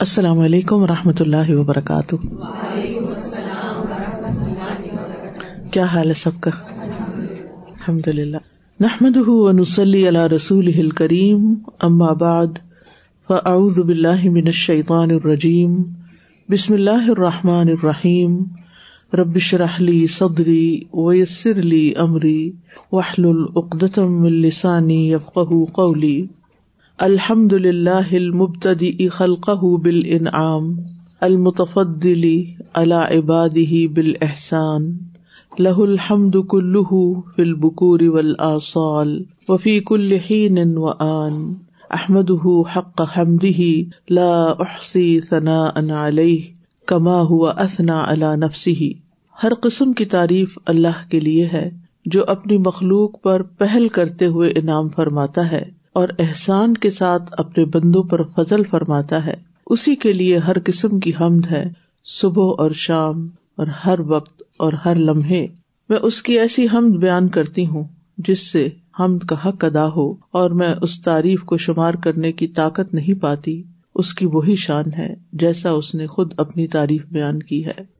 السلام علیکم و رحمۃ اللہ وبرکاتہ۔ کیا حال ہے سب کا؟ الحمد للہ نحمد ونسلی علی رسول کریم اما بعد، فاعوذ باللہ من الشیطان الرجیم، بسم اللہ الرحمٰن الرحیم۔ ربش رحلی صدری ویسر لی امری وحل العقدم السانی یفقہ قولی۔ الحمد للہ المبتدی خلقہ بالانعام المتفضل على عباده بالاحسان له الحمد كله في البكور والآصال وفي كل حين وآن احمده حق حمده لا احصي ثناء عليه كما هو اثنى على نفسه ہر قسم کی تعریف اللہ کے لیے ہے، جو اپنی مخلوق پر پہل کرتے ہوئے انعام فرماتا ہے۔ اور احسان کے ساتھ اپنے بندوں پر فضل فرماتا ہے۔ اسی کے لیے ہر قسم کی حمد ہے، صبح اور شام، اور ہر وقت اور ہر لمحے۔ میں اس کی ایسی حمد بیان کرتی ہوں، جس سے حمد کا حق ادا ہو، اور میں اس تعریف کو شمار کرنے کی طاقت نہیں پاتی۔ اس کی وہی شان ہے، جیسا اس نے خود اپنی تعریف بیان کی ہے۔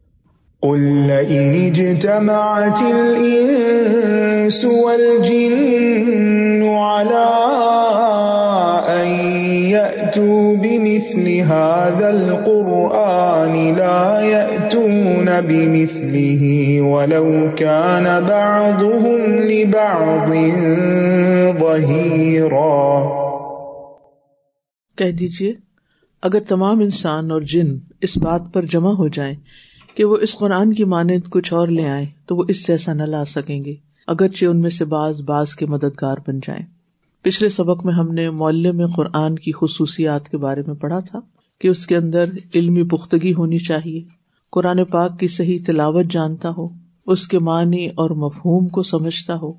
قل لئن اجتمعت الإنس والجن على أن يأتوا بمثل هذا القرآن لا يأتون بمثله ولو كان بعضهم لبعض ظهيرا کہہ دیجیے اگر تمام انسان اور جن اس بات پر جمع ہو جائیں کہ وہ اس قرآن کی مانند کچھ اور لے آئے تو وہ اس جیسا نہ لا سکیں گے، اگرچہ ان میں سے بعض بعض کے مددگار بن جائیں۔ پچھلے سبق میں ہم نے مول میں قرآن کی خصوصیات کے بارے میں پڑھا تھا کہ اس کے اندر علمی پختگی ہونی چاہیے۔ قرآن پاک کی صحیح تلاوت جانتا ہو، اس کے معنی اور مفہوم کو سمجھتا ہو۔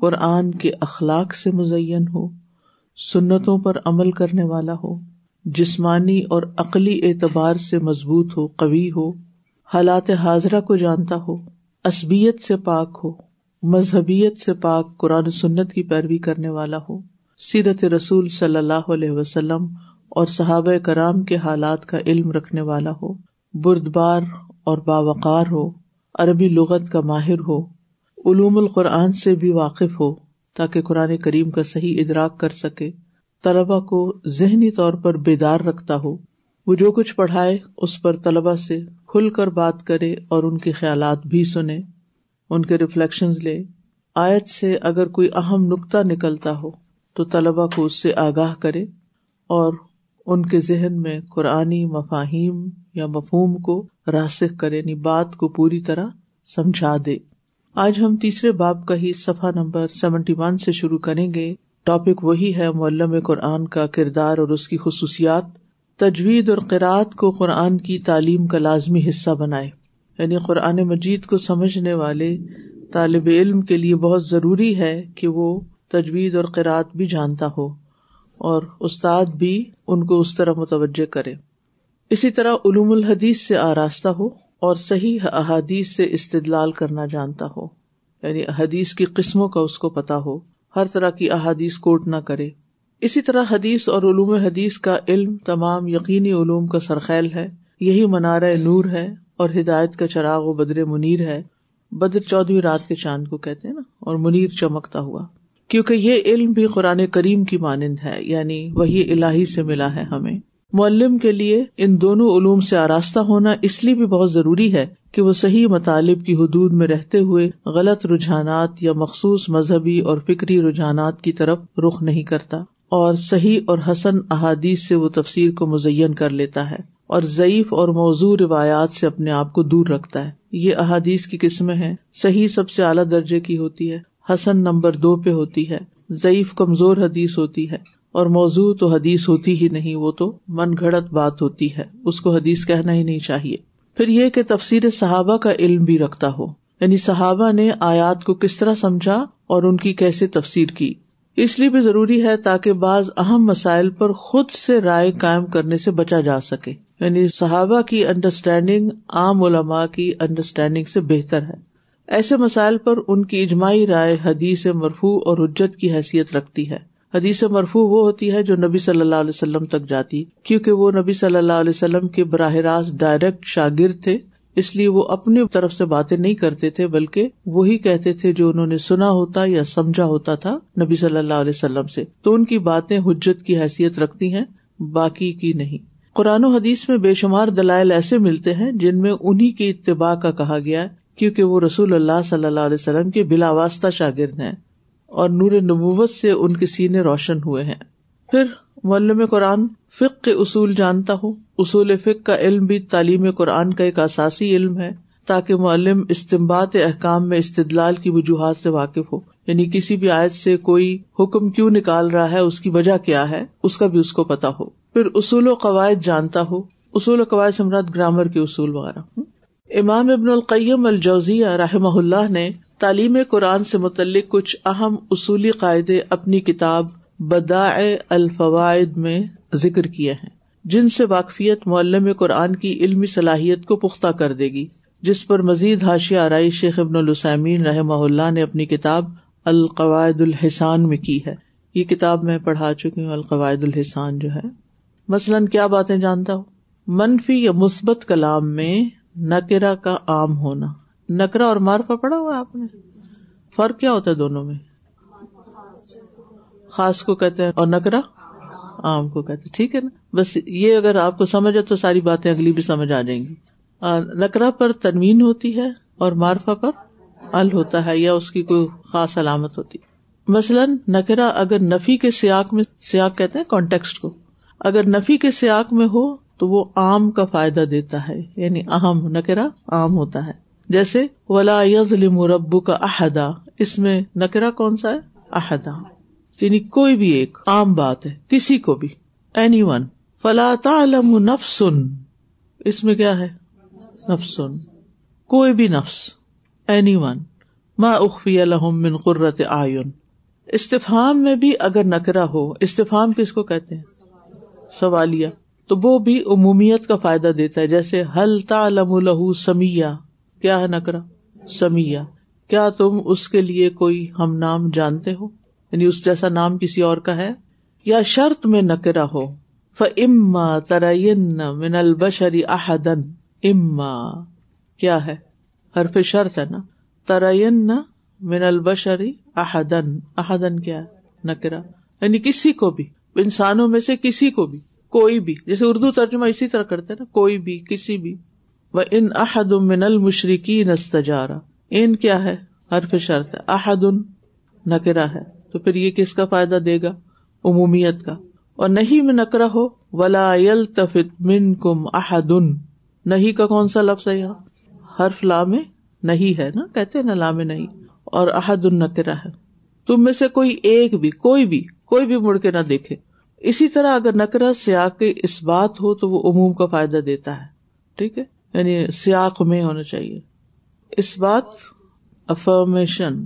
قرآن کے اخلاق سے مزین ہو، سنتوں پر عمل کرنے والا ہو۔ جسمانی اور عقلی اعتبار سے مضبوط ہو، قوی ہو۔ حالات حاضرہ کو جانتا ہو اسبیت سے پاک ہو، مذہبیت سے پاک قرآن سنت کی پیروی کرنے والا ہو۔ سیرت رسول صلی اللہ علیہ وسلم اور صحابہ کرام کے حالات کا علم رکھنے والا ہو۔ بردبار اور باوقار ہو۔ عربی لغت کا ماہر ہو۔ علوم القرآن سے بھی واقف ہو تاکہ قرآن کریم کا صحیح ادراک کر سکے۔ طلبا کو ذہنی طور پر بیدار رکھتا ہو۔ وہ جو کچھ پڑھائے اس پر طلبا سے کھل کر بات کرے اور ان کے خیالات بھی سنے، ان کے ریفلیکشن لے۔ آیت سے اگر کوئی اہم نقطہ نکلتا ہو تو طلبا کو اس سے آگاہ کرے اور ان کے ذہن میں قرآنی مفاہیم یا مفہوم کو راسک کرے یعنی بات کو پوری طرح سمجھا دے۔ آج ہم تیسرے باپ کا ہی صفحہ نمبر سیونٹی ون سے شروع کریں گے۔ ٹاپک وہی ہے معلم قرآن کا کردار اور اس کی خصوصیات۔ تجوید اور قرآت کو قرآن کی تعلیم کا لازمی حصہ بنائے۔ یعنی قرآن مجید کو سمجھنے والے طالب علم کے لیے بہت ضروری ہے کہ وہ تجوید اور قرآت بھی جانتا ہو اور استاد بھی ان کو اس طرح متوجہ کرے۔ اسی طرح علوم الحدیث سے آراستہ ہو اور صحیح احادیث سے استدلال کرنا جانتا ہو۔ یعنی حدیث کی قسموں کا اس کو پتا ہو۔ ہر طرح کی احادیث کوٹ نہ کرے۔ اسی طرح حدیث اور علوم حدیث کا علم تمام یقینی علوم کا سرخیل ہے، یہی منار نور ہے اور ہدایت کا چراغ و بدر منیر ہے۔ بدر چودہ رات کے چاند کو کہتے ہیں نا، اور منیر چمکتا ہوا۔ کیونکہ یہ علم بھی قرآن کریم کی مانند ہے یعنی وہی الہی سے ملا ہے ہمیں۔ معلم کے لیے ان دونوں علوم سے آراستہ ہونا اس لیے بھی بہت ضروری ہے کہ وہ صحیح مطالب کی حدود میں رہتے ہوئے غلط رجحانات یا مخصوص مذہبی اور فکری رجحانات کی طرف رخ نہیں کرتا۔ اور صحیح اور حسن احادیث سے وہ تفسیر کو مزین کر لیتا ہے اور ضعیف اور موضوع روایات سے اپنے آپ کو دور رکھتا ہے۔ یہ احادیث کی قسمیں ہیں۔ صحیح سب سے اعلیٰ درجے کی ہوتی ہے۔ حسن نمبر دو پہ ہوتی ہے۔ ضعیف کمزور حدیث ہوتی ہے۔ اور موضوع تو حدیث ہوتی ہی نہیں، وہ تو من گھڑت بات ہوتی ہے۔ اس کو حدیث کہنا ہی نہیں چاہیے۔ پھر یہ کہ تفسیر صحابہ کا علم بھی رکھتا ہو۔ یعنی صحابہ نے آیات کو کس طرح سمجھا اور ان کی کیسے تفسیر کی۔ اس لیے بھی ضروری ہے تاکہ بعض اہم مسائل پر خود سے رائے قائم کرنے سے بچا جا سکے۔ یعنی صحابہ کی انڈرسٹینڈنگ عام علماء کی انڈرسٹینڈنگ سے بہتر ہے۔ ایسے مسائل پر ان کی اجماعی رائے حدیث مرفو اور حجت کی حیثیت رکھتی ہے۔ حدیث مرفو وہ ہوتی ہے جو نبی صلی اللہ علیہ وسلم تک جاتی، کیونکہ وہ نبی صلی اللہ علیہ وسلم کے براہ راست ڈائریکٹ شاگرد تھے۔ اس لیے وہ اپنی طرف سے باتیں نہیں کرتے تھے، بلکہ وہی کہتے تھے جو انہوں نے سنا ہوتا یا سمجھا ہوتا تھا نبی صلی اللہ علیہ وسلم سے۔ تو ان کی باتیں حجت کی حیثیت رکھتی ہیں، باقی کی نہیں۔ قرآن و حدیث میں بے شمار دلائل ایسے ملتے ہیں جن میں انہیں کی اتباع کا کہا گیا کیونکہ وہ رسول اللہ صلی اللہ علیہ وسلم کے بلا واسطہ شاگرد ہیں اور نور نبوت سے ان کے سینے روشن ہوئے ہیں۔ پھر معلم قرآن فک کے اصول جانتا ہو۔ اصول فک کا علم بھی تعلیم قرآن کا ایک اثاثی علم ہے تاکہ معلم استمباد احکام میں استدلال کی وجوہات سے واقف ہو۔ یعنی کسی بھی آیت سے کوئی حکم کیوں نکال رہا ہے، اس کی وجہ کیا ہے، اس کا بھی اس کو پتا ہو۔ پھر اصول و قواعد جانتا ہو۔ اصول و قواعد سمراٹ گرامر کے اصول وغیرہ۔ امام ابن القیم الجوزیہ رحمہ اللہ نے تعلیم قرآن سے متعلق کچھ اہم اصولی قاعدے اپنی کتاب بداع الفوائد میں ذکر کیے ہیں۔ جن سے واقفیت معلم قرآن کی علمی صلاحیت کو پختہ کر دے گی، جس پر مزید حاشیہ آرائی شیخ ابن السامین رحمہ اللہ نے اپنی کتاب القواعد الحسان میں کی ہے۔ یہ کتاب میں پڑھا چکی ہوں، القواعد الحسان جو ہے۔ مثلاً کیا باتیں جانتا ہوں؟ منفی یا مثبت کلام میں نکرا کا عام ہونا۔ نکرا اور مارفا پڑا ہوا آپ نے؟ فرق کیا ہوتا ہے دونوں میں؟ خاص کو کہتے ہیں اور نکرا عام کو کہتے ٹھیک ہے نا؟ بس یہ اگر آپ کو سمجھ تو ساری باتیں اگلی بھی سمجھ آ جائیں گی۔ نکرا پر تنوین ہوتی ہے اور مارفا پر ال ہوتا ہے یا اس کی کوئی خاص علامت ہوتی مثلاً نکرا اگر نفی کے سیاق میں، سیاق کہتے ہیں کانٹیکسٹ کو۔ اگر نفی کے سیاق میں ہو تو وہ آم کا فائدہ دیتا ہے۔ یعنی اہم نکرا عام ہوتا ہے۔ جیسے، ولا یزلم ربو کا احدا اس میں نکرا کون سا ہے؟ احدا یعنی کوئی بھی ایک عام بات ہے، کسی کو بھی اینی ون فلا تعلم نفسن اس میں کیا ہے؟ نفسن کوئی بھی نفس اینی ون ما اخفی الحم من قرت آئن استفام میں بھی اگر نکرا ہو استفام کس کو کہتے ہیں؟ سوالیہ. تو وہ بھی عمومیت کا فائدہ دیتا ہے، جیسے حل تعلم لہو سمیا کیا ہے نکرا سمیا کیا تم اس کے لیے کوئی ہم نام جانتے ہو؟ یعنی اس جیسا نام کسی اور کا ہے، یا شرط میں نکرا ہو ف اما ترین من البشری احدن اما کیا ہے؟ حرف شرط ہے نا۔ ترین من البشری احدن احدن کیا ہے؟ نکرا یعنی کسی کو بھی، انسانوں میں سے کسی کو بھی، کوئی بھی۔ جیسے اردو ترجمہ اسی طرح کرتے نا، کوئی بھی، کسی بھی۔ وہ ان احد من المشرقی نستجارا ان کیا ہے؟ حرف شرط ہے۔ احد نکرا ہے۔ تو پھر یہ کس کا فائدہ دے گا؟ عمومیت کا۔ اور نہیں میں نکرا ہو، ولا تفت من کم احدن نہیں کا کون سا لفظ ہے یہاں؟ حرف لام نہیں ہے نا؟ کہتے نا لام نہیں۔ اور احد النکرا ہے۔ تم میں سے کوئی ایک بھی، کوئی بھی کوئی بھی مڑ کے نہ دیکھے۔ اسی طرح اگر نکرا سیاق اس بات ہو تو وہ عموم کا فائدہ دیتا ہے۔ ٹھیک ہے؟ یعنی سیاق میں ہونا چاہیے۔ اس بات افرمیشن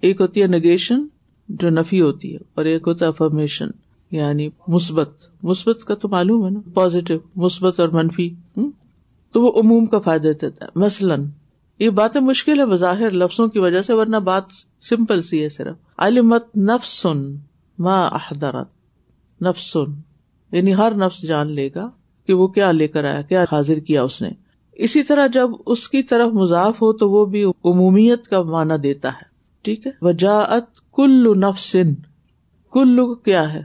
ایک ہوتی ہے نگیشن جو نفی ہوتی ہے اور ایک ہوتا ہے افرمیشن یعنی مثبت۔ مثبت کا تو معلوم ہے نا پازیٹو مثبت اور منفی۔ تو وہ عموم کا فائدہ دیتا ہے۔ مثلاً، یہ باتیں مشکل ہے بظاہر لفظوں کی وجہ سے، ورنہ بات سمپل سی ہے صرف۔ علمت نفسن ما احدرت نفسن یعنی ہر نفس جان لے گا کہ وہ کیا لے کر آیا، کیا حاضر کیا اس نے۔ اسی طرح جب اس کی طرف مضاف ہو تو وہ بھی عمومیت کا معنی دیتا ہے۔ ٹھیک ہے؟ وجاعت کل نفسن، کلو کیا ہے؟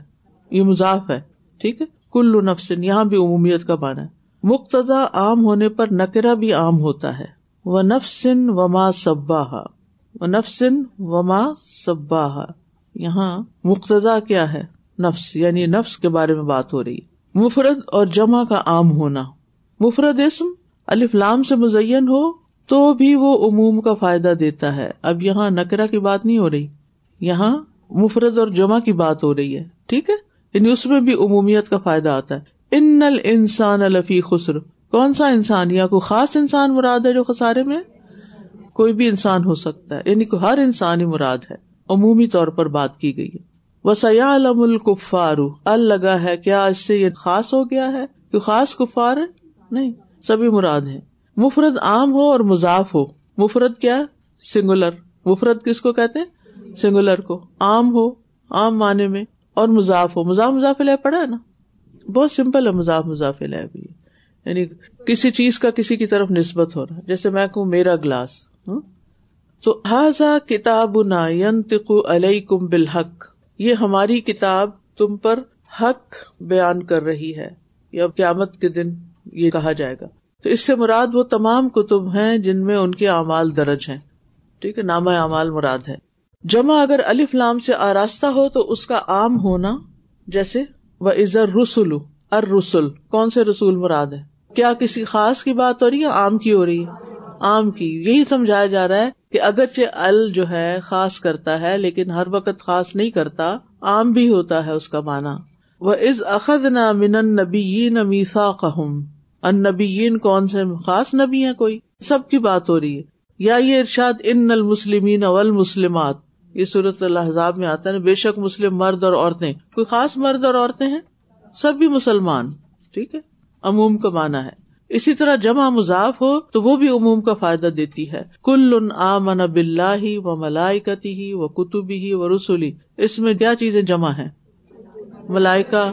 یہ مضاف ہے، ٹھیک ہے؟ کلو نفسن، یہاں بھی عمومیت کا معنی ہے۔ مقتدا عام ہونے پر نکرا بھی عام ہوتا ہے۔ وہ نفسن وما سبا و نفسن وما سبا یہاں مقتدا کیا ہے؟ نفس یعنی نفس کے بارے میں بات ہو رہی ہے۔ مفرد اور جمع کا عام ہونا۔ مفرد اسم الفلام سے مزین ہو تو بھی وہ عموم کا فائدہ دیتا ہے۔ اب یہاں نکرا کی بات نہیں ہو رہی۔ یہاں مفرد اور جمع کی بات ہو رہی ہے، ٹھیک ہے؟ یعنی اس میں بھی عمومیت کا فائدہ آتا ہے۔ ان انسان الفی خسر، کون سا انسان یا کوئی خاص انسان مراد ہے جو خسارے میں؟ کوئی بھی انسان ہو سکتا ہے یعنی ہر انسان ہی مراد ہے۔ عمومی طور پر بات کی گئی ہے۔ وسیا علم الکفارو ال لگا ہے، کیا اس سے یہ خاص ہو گیا ہے؟ کہ خاص کفار ہے؟ نہیں، سبھی مراد ہے مفرد عام ہو اور مضاف ہو۔ مفرد کیا سنگولر مفرد کس کو کہتے ہیں؟ سنگولر کو، عام ہو، عام معنی میں، اور مضاف ہو۔ مزاح مضاف لہ پڑا ہے نا؟ بہت سمپل ہے مزاح مضاف لہ بھی۔ یعنی کسی چیز کا کسی کی طرف نسبت ہو رہا جیسے میں کہوں میرا گلاس تو ہاضا کتاب نا علیہ کم بالحق۔ یہ ہماری کتاب تم پر حق بیان کر رہی ہے۔ یا قیامت کے دن یہ کہا جائے گا۔ تو اس سے مراد وہ تمام کتب ہیں جن میں ان کے اعمال درج ہیں۔ ٹھیک ہے نامہ اعمال مراد ہے جمع اگر الف لام سے آراستہ ہو تو اس کا عام ہونا جیسے وہ ازر رسول، ار رسول کون سے رسول مراد ہے؟ کیا کسی خاص کی بات ہو رہی ہے عام کی ہو رہی ہے؟ عام کی، یہی سمجھایا جا رہا ہے کہ اگرچہ ال جو ہے خاص کرتا ہے لیکن ہر وقت خاص نہیں کرتا، عام بھی ہوتا ہے اس کا مانا وہ از اخذ نہ من نبی میسا قہم ان نبی کون سے خاص نبی ہیں کوئی؟ سب کی بات ہو رہی ہے۔ یا یہ ارشاد، ان المسلمین اول مسلمات یہ صورت الحضاب میں آتا ہے بے شک مسلم مرد اور عورتیں۔ کوئی خاص مرد اور عورتیں ہیں؟ سب بھی مسلمان، ٹھیک ہے؟ عموم کا مانا ہے۔ اسی طرح جمع مضاف ہو تو وہ بھی عموم کا فائدہ دیتی ہے۔ کل آ من بلّہ و ملائکتی ہی و کتبی ہی و رسولی اس میں کیا چیزیں جمع ہے ملائکا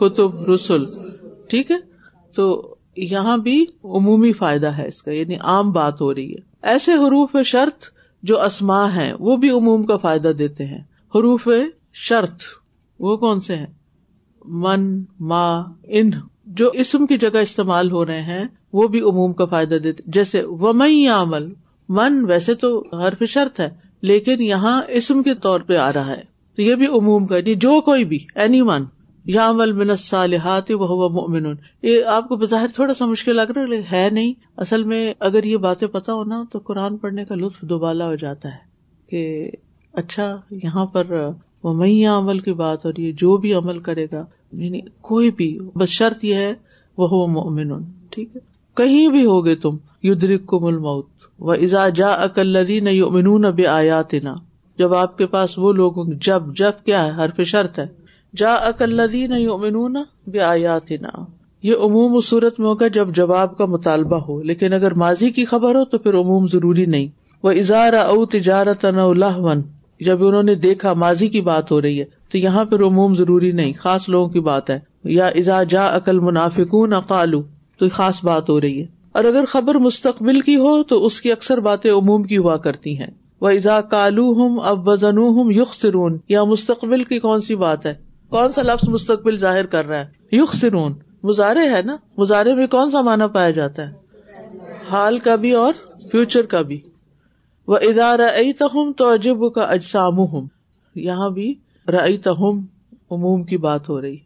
کتب رسول ٹھیک ہے؟ تو یہاں بھی عمومی فائدہ ہے اس کا یعنی عام بات ہو رہی ہے۔ ایسے حروف شرط جو اسما ہے وہ بھی عموم کا فائدہ دیتے ہیں۔ حروف شرط، وہ کون سے ہیں؟ من، ما، ان، جو اسم کی جگہ استعمال ہو رہے ہیں، وہ بھی عموم کا فائدہ دیتے جیسے ومئی عمل من ویسے تو حرف شرط ہے، لیکن یہاں اسم کے طور پہ آ رہا ہے۔ تو یہ بھی عموم کا یعنی جو کوئی بھی اینی من یا عمل منصالحات وہ مومن یہ آپ کو بظاہر تھوڑا سا مشکل لگ رہا ہے نہیں. اصل میں اگر یہ باتیں پتا ہونا تو قرآن پڑھنے کا لطف دوبالا ہو جاتا ہے کہ اچھا یہاں پر وہ عمل کی بات ہو رہی ہے جو بھی عمل کرے گا یعنی کوئی بھی، بس شرط یہ ہے وہ مومن ٹھیک ہے؟ کہیں بھی ہوگے تم یدرک کو مل موت و ازا جا اکلدی نہ یومن بے آیات نا جب آپ کے پاس وہ لوگ جب جب کیا ہے؟ حرف شرط ہے. جا اکلدی نہ یومن نا یہ عموم اس صورت میں ہوگا جب جواب کا مطالبہ ہو، لیکن اگر ماضی کی خبر ہو تو پھر عموم ضروری نہیں۔ وہ اظہار او تجارت ون جب انہوں نے دیکھا ماضی کی بات ہو رہی ہے، تو یہاں پھر عموم ضروری نہیں، خاص لوگوں کی بات ہے۔ یا ازا جا عقل منافقون اقالو تو خاص بات ہو رہی ہے۔ اور اگر خبر مستقبل کی ہو تو اس کی اکثر باتیں عموم کی ہوا کرتی ہیں۔ وہ ازا کالو ہم اب وزن ہم یوخ یا مستقبل کی کون سی بات ہے؟ کون سا لفظ مستقبل ظاہر کر رہا ہے؟ یوخ سرون مظاہرے ہے نا؟ مظاہرے میں کون سا مانا پایا جاتا ہے؟ حال کا بھی اور فیوچر کا بھی. وہ ادارہ تہم تو عجب کا اجسام ہوں یہاں بھی رئی تہم عموم کی بات ہو رہی،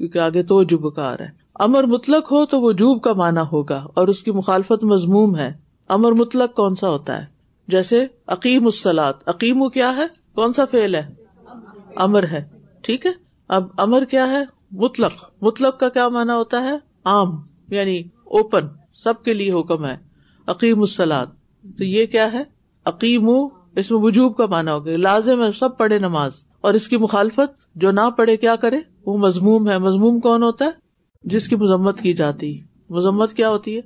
کیونکہ آگے تو جب کا آ رہا ہے. امر مطلق ہو تو وہ جوب کا مانا ہوگا اور اس کی مخالفت مضموم ہے. امر مطلق کون سا ہوتا ہے؟ جیسے عقیم السلاد عقیم کیا ہے؟ کون سا فیل ہے؟ امر ہے. ٹھیک ہے؟ اب امر کیا ہے؟ مطلق. مطلق کا کیا مانا ہوتا ہے؟ عام. یعنی اوپن سب کے لیے حکم ہے. عقیم السلاد تو یہ کیا ہے؟ عقیم اس میں وجوب کا مانا ہوگا. لازم ہے سب پڑھے نماز. اور اس کی مخالفت جو نہ پڑھے کیا کرے؟ وہ مضموم ہے. مضموم کون ہوتا ہے؟ جس کی مذمت کی جاتی. مذمت کیا ہوتی ہے؟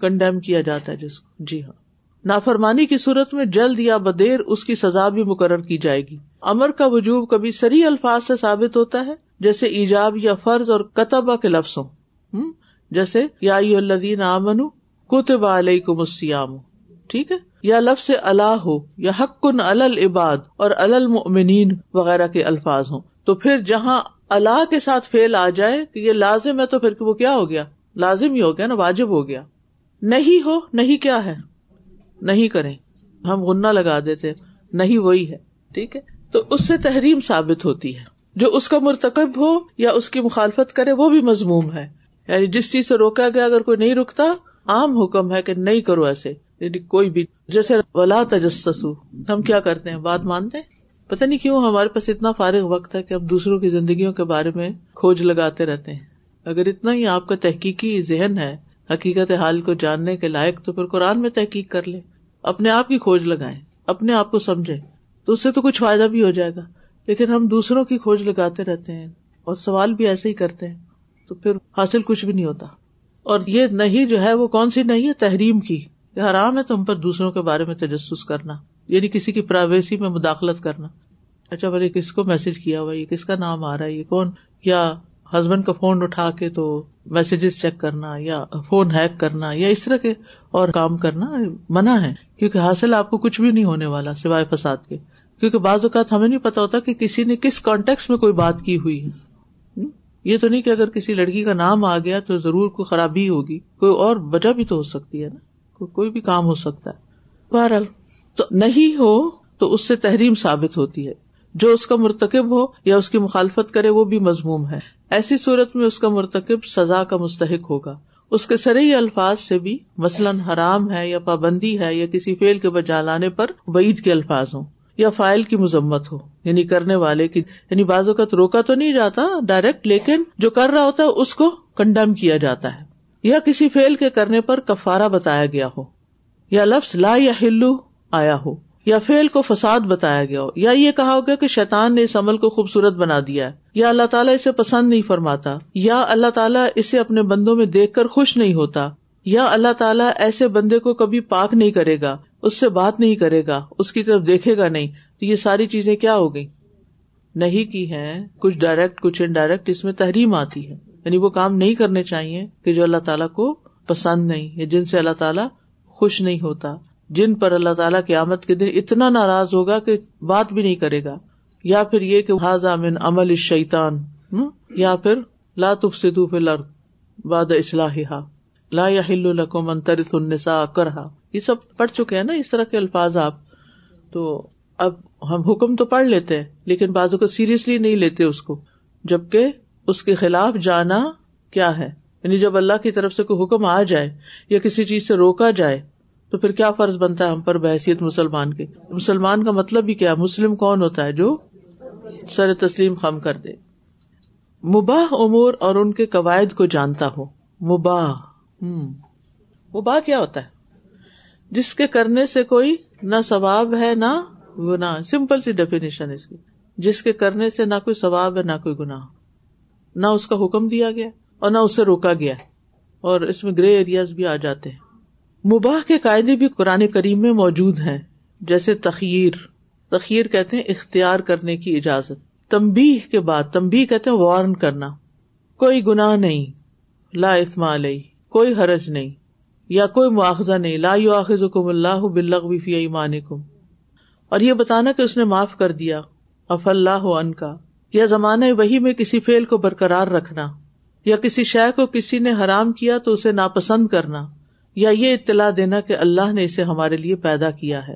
کنڈیم کیا جاتا ہے جس کو. جی ہاں. نافرمانی کی صورت میں جلد یا بدیر اس کی سزا بھی مقرر کی جائے گی۔ امر کا وجوب کبھی سری الفاظ سے ثابت ہوتا ہے، جیسے ایجاب یا فرض اور کتبہ کے لفظوں۔ جیسے، یا الدین امن کتب علیہ کو مسیام ٹھیک ہے؟ یا لفظ اللہ ہو، یا حق العباد اور المؤمنین وغیرہ کے الفاظ ہوں۔ تو پھر جہاں اللہ کے ساتھ فیل آ جائے کہ یہ لازم ہے تو پھر وہ کیا ہو گیا؟ لازم ہی ہو گیا نا، واجب ہو گیا۔ نہیں ہو، نہیں کیا ہے۔ نہیں کریں۔ ہم غنہ لگا دیتے، نہیں وہی ہے، ٹھیک ہے؟ تو اس سے تحریم ثابت ہوتی ہے۔ جو اس کا مرتکب ہو یا اس کی مخالفت کرے، وہ بھی مضموم ہے۔ یعنی جس چیز سے روکا گیا، اگر کوئی نہیں رکتا، عام حکم ہے کہ نہیں کرو ایسے۔ یعنی کوئی بھی، جیسے ولا تجسسو ہم کیا کرتے ہیں؟ بات مانتے پتہ نہیں کیوں ہمارے پاس اتنا فارغ وقت ہے کہ ہم دوسروں کی زندگیوں کے بارے میں کھوج لگاتے رہتے ہیں۔ اگر اتنا ہی آپ کا تحقیقی ذہن ہے حقیقت حال کو جاننے کے لائق تو پھر قرآن میں تحقیق کر لے۔ اپنے آپ کی کھوج لگائے اپنے آپ کو سمجھے تو اس سے تو کچھ فائدہ بھی ہو جائے گا۔ لیکن ہم دوسروں کی کھوج لگاتے رہتے ہیں اور سوال بھی ایسے ہی کرتے ہیں، تو پھر حاصل کچھ بھی نہیں ہوتا۔ اور یہ نہیں جو ہے، وہ کون سی نہیں ہے؟ تحریم کی۔ حرام ہے تم پر دوسروں کے بارے میں تجسس کرنا یعنی کسی کی پرائیویسی میں مداخلت کرنا۔ اچھا بھائی کس کو میسج کیا ہوا؟ یہ کس کا نام آ رہا ہے؟ یہ کون؟ یا ہسبینڈ کا فون اٹھا کے تو میسجز چیک کرنا یا فون ہیک کرنا یا اس طرح کے اور کام کرنا منع ہے کیونکہ حاصل آپ کو کچھ بھی نہیں ہونے والا سوائے فساد کے۔ کیونکہ بعض اوقات ہمیں نہیں پتا ہوتا کہ کسی نے کس کانٹیکس میں کوئی بات کی ہوئی ہے۔ یہ تو نہیں کہ اگر کسی لڑکی کا نام آ گیا تو ضرور کوئی خرابی ہوگی کوئی اور وجہ بھی تو ہو سکتی ہے نا۔ کوئی بھی کام ہو سکتا ہے۔ بہرحال۔ تو نہیں ہو تو اس سے تحریم ثابت ہوتی ہے۔ جو اس کا مرتکب ہو یا اس کی مخالفت کرے، وہ بھی مضموم ہے۔ ایسی صورت میں اس کا مرتکب سزا کا مستحق ہوگا۔ اس کے سرئی الفاظ سے بھی مثلاً حرام ہے یا پابندی ہے یا کسی فیل کے بجا لانے پر وعید کے الفاظ ہوں یا فائل کی مذمت ہو۔ یعنی کرنے والے کی یعنی بازو کا تو روکا تو نہیں جاتا ڈائریکٹ لیکن جو کر رہا ہوتا ہے، اس کو کنڈیم کیا جاتا ہے۔ یا کسی فیل کے کرنے پر کفارا بتایا گیا ہو۔ یا لفظ لا یا ہلو آیا ہو۔ یا فیل کو فساد بتایا گیا ہو، یا یہ کہا ہوگا کہ شیطان نے اس عمل کو خوبصورت بنا دیا ہے، یا اللہ تعالیٰ اسے پسند نہیں فرماتا، یا اللہ تعالیٰ اسے اپنے بندوں میں دیکھ کر خوش نہیں ہوتا، یا اللہ تعالیٰ ایسے بندے کو کبھی پاک نہیں کرے گا، اس سے بات نہیں کرے گا، اس کی طرف دیکھے گا نہیں، تو یہ ساری چیزیں کیا ہو گئی نہیں کی ہے کچھ ڈائریکٹ کچھ انڈائریکٹ اس میں تحریم آتی ہے یعنی وہ کام نہیں کرنے چاہیے کہ جو اللہ تعالیٰ کو پسند نہیں، یا جن سے اللہ تعالیٰ خوش نہیں ہوتا۔ جن پر اللہ تعالیٰ کی آمد کے دن اتنا ناراض ہوگا کہ بات بھی نہیں کرے گا۔ یا پھر یہ کہ من عمل شیتان یا پھر لا تفسدو فی الارض باد اصلاح لا یا ترث النساء کرہا۔ یہ سب پڑھ چکے ہیں نا اس طرح کے الفاظ آپ۔ تو اب ہم حکم تو پڑھ لیتے ہیں، لیکن بازو کو سیریسلی نہیں لیتے اس کو۔ جبکہ اس کے خلاف جانا کیا ہے؟ یعنی جب اللہ کی طرف سے کوئی حکم آ جائے یا کسی چیز سے روکا جائے تو پھر کیا فرض بنتا ہے ہم پر بحثیت مسلمان کے؟ مسلمان کا مطلب بھی کیا مسلم کون ہوتا ہے جو سر تسلیم خم کر دے؟ مباح امور اور ان کے قواعد کو جانتا ہو۔ مباح ہوں مباح کیا ہوتا ہے؟ جس کے کرنے سے کوئی نہ ثواب ہے نہ گنا سمپل سی ڈیفینیشن اس کی۔ جس کے کرنے سے نہ کوئی ثواب ہے نہ کوئی گنا نہ اس کا حکم دیا گیا اور نہ اسے روکا گیا۔ اور اس میں گرے ایریاز بھی آ جاتے ہیں۔ مباح کے قاعدے بھی قرآن کریم میں موجود ہیں، جیسے تخیر۔ تخیر کہتے ہیں اختیار کرنے کی اجازت۔ تمبی کے بعد تمبی کہتے ہیں وارن کرنا۔ کوئی گناہ نہیں، لا اسما علیہ، کوئی حرج نہیں، یا کوئی مواخذہ نہیں۔ لا حکم اللہ فی ایمانکم۔ اور یہ بتانا کہ اس نے معاف کر دیا۔ اف اللہ ان کا یا زمانہ وہی میں کسی فیل کو برقرار رکھنا۔ یا کسی شے کو کسی نے حرام کیا تو اسے ناپسند کرنا۔ یا یہ اطلاع دینا کہ اللہ نے اسے ہمارے لیے پیدا کیا ہے۔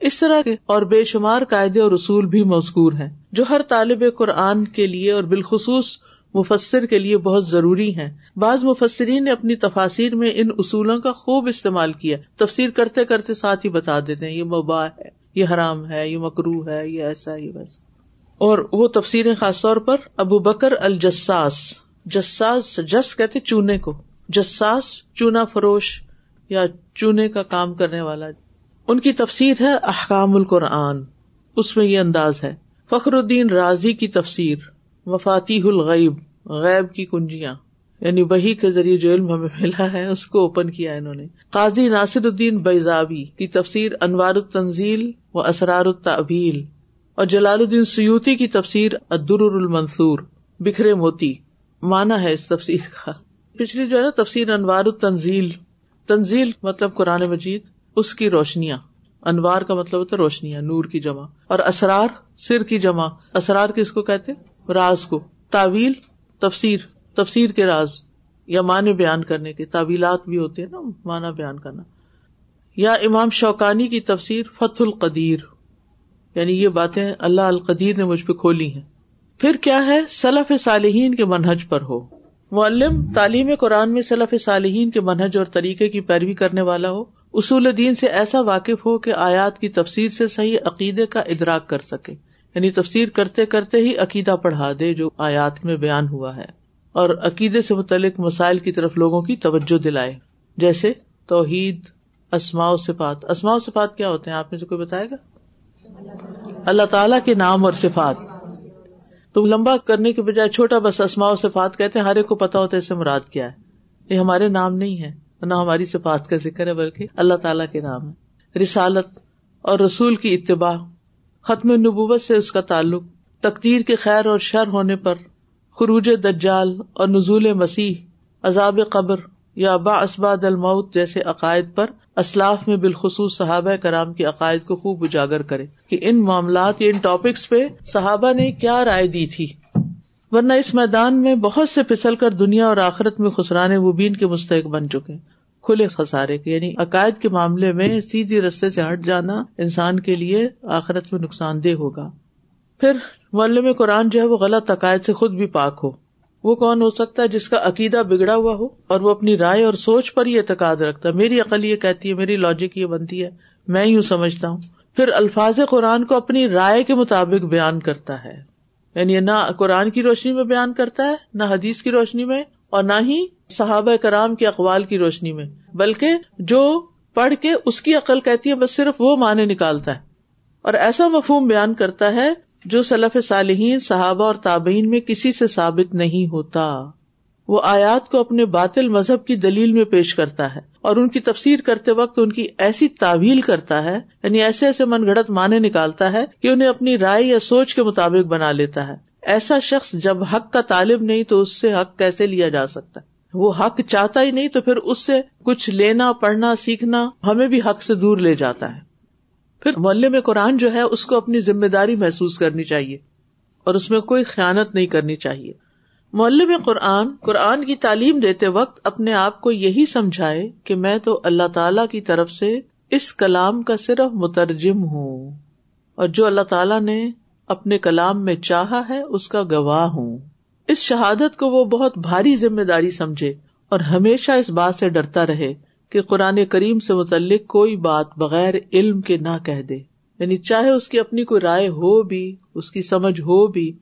اس طرح کے اور بے شمار قاعدے اور اصول بھی مذکور ہیں، جو ہر طالب قرآن کے لیے اور بالخصوص مفسر کے لیے بہت ضروری ہے بعض مفسرین نے اپنی تفاصر میں ان اصولوں کا خوب استعمال کیا۔ تفسیر کرتے کرتے ساتھ ہی بتا دیتے ہیں، یہ مباح ہے، یہ حرام ہے، یہ مکرو ہے، یہ ایسا، یہ ویسا۔ اور وہ تفسیر خاص طور پر ابو بکر الجساس، جساس، جس کہتے چونے کو۔ جساس، چونا فروش۔ یا چونے کا کام کرنے والا۔ ان کی تفسیر ہے احکام القرآن۔ اس میں یہ انداز ہے۔ فخر الدین راضی کی تفسیر۔ وفاتی الغیب۔ غیب کی کنجیاں۔ یعنی وہی کے ذریعے جو علم ہمیں ملا ہے، اس کو اوپن کیا انہوں نے۔ قاضی ناصر الدین بیزابی کی تفسیر انوار التنزیل و اسرار الطبیل اور جلال الدین سیوتی کی تفسیر ادر المنصور بکھرے موتی۔ مانا ہے اس تفسیر کا۔ پچھلی جو ہے نا تفسیر انوار التنزیل۔ تنزیل مطلب قرآن مجید، اس کی روشنیاں۔ انوار کا مطلب ہوتا ہے روشنیاں، نور کی جمع۔ اور اسرار، سر کی جمع۔ اسرار کس کو کہتے راز کو۔ تعویل، تفسیر۔ تفسیر کے راز یا معنی بیان کرنے کے۔ تعویلات بھی ہوتے ہیں نا، معنی بیان کرنا۔ یا امام شوقانی کی تفسیر فت القدیر۔ یعنی یہ باتیں اللہ القدیر نے مجھ پہ کھولی ہیں۔ پھر کیا ہے؟ سلف صالحین کے منہج پر ہو۔ معلم، تعلیم قرآن میں صلف صالحین کے منہج اور طریقے کی پیروی کرنے والا ہو، اصول دین سے ایسا واقف ہو کہ آیات کی تفسیر سے صحیح عقیدے کا ادراک کر سکے۔ یعنی تفسیر کرتے کرتے ہی عقیدہ پڑھا دے جو آیات میں بیان ہوا ہے۔ اور عقیدے سے متعلق مسائل کی طرف لوگوں کی توجہ دلائے۔ جیسے توحید، اسماء صفات۔ اسماء صفات کیا ہوتے ہیں؟ آپ میں سے کوئی بتائے گا؟ اللہ تعالیٰ کے نام اور صفات۔ تو لمبا کرنے کے بجائے چھوٹا بس اسماء صفات کہتے ہیں، ہر ایک کو پتا ہوتا ہے اسے مراد کیا ہے۔ یہ ہمارے نام نہیں ہے، نہ ہماری صفات کا ذکر ہے، بلکہ اللہ تعالیٰ کے نام ہے۔ رسالت اور رسول کی اتباع، ختم نبوت سے اس کا تعلق، تقدیر کے خیر اور شر ہونے پر، خروج دجال اور نزول مسیح، عذاب قبر۔ یا با اسباد المعت جیسے عقائد پر اسلاف میں بالخصوص صحابہ کرام کے عقائد کو خوب اجاگر کرے کہ ان معاملات یا ان ٹاپکس پہ صحابہ نے کیا رائے دی تھی۔ ورنہ اس میدان میں بہت سے پھسل کر دنیا اور آخرت میں خسران مبین کے مستحق بن چکے کھلے خسارے کے یعنی عقائد کے معاملے میں سیدھی رستے سے ہٹ جانا انسان کے لیے آخرت میں نقصان دہ ہوگا۔ پھر معلم قرآن جو ہے وہ غلط عقائد سے خود بھی پاک ہو۔ وہ کون ہو سکتا ہے جس کا عقیدہ بگڑا ہوا ہو اور وہ اپنی رائے اور سوچ پر ہی اعتقاد رکھتا ہے؟ میری عقل یہ کہتی ہے، میری لاجک یہ بنتی ہے، میں یوں سمجھتا ہوں۔ پھر الفاظ قرآن کو اپنی رائے کے مطابق بیان کرتا ہے۔ یعنی نہ قرآن کی روشنی میں بیان کرتا ہے، نہ حدیث کی روشنی میں اور نہ ہی صحابہ کرام کے اقوال کی روشنی میں۔ بلکہ جو پڑھ کے اس کی عقل کہتی ہے، بس صرف وہ معنی نکالتا ہے۔ اور ایسا مفہوم بیان کرتا ہے جو صلاف صالحین، صحابہ اور تابعین میں کسی سے ثابت نہیں ہوتا۔ وہ آیات کو اپنے باطل مذہب کی دلیل میں پیش کرتا ہے اور ان کی تفسیر کرتے وقت ان کی ایسی تعویل کرتا ہے یعنی ایسے ایسے من گڑت معنی نکالتا ہے کہ انہیں اپنی رائے یا سوچ کے مطابق بنا لیتا ہے۔ ایسا شخص جب حق کا طالب نہیں تو اس سے حق کیسے لیا جا سکتا ہے؟ وہ حق چاہتا ہی نہیں تو پھر اس سے کچھ لینا، پڑھنا، سیکھنا ہمیں بھی حق سے دور لے جاتا ہے۔ پھر محلے میں قرآن جو ہے، اس کو اپنی ذمہ داری محسوس کرنی چاہیے اور اس میں کوئی خیالت نہیں کرنی چاہیے۔ محلے میں قرآن قرآن کی تعلیم دیتے وقت اپنے آپ کو یہی سمجھائے کہ میں تو اللہ تعالی کی طرف سے اس کلام کا صرف مترجم ہوں اور جو اللہ تعالیٰ نے اپنے کلام میں چاہا ہے، اس کا گواہ ہوں۔ اس شہادت کو وہ بہت بھاری ذمہ داری سمجھے اور ہمیشہ اس بات سے ڈرتا رہے کہ قرآن کریم سے متعلق کوئی بات بغیر علم کے نہ کہہ دے۔ یعنی چاہے اس کی اپنی کوئی رائے ہو بھی، اس کی سمجھ ہو بھی،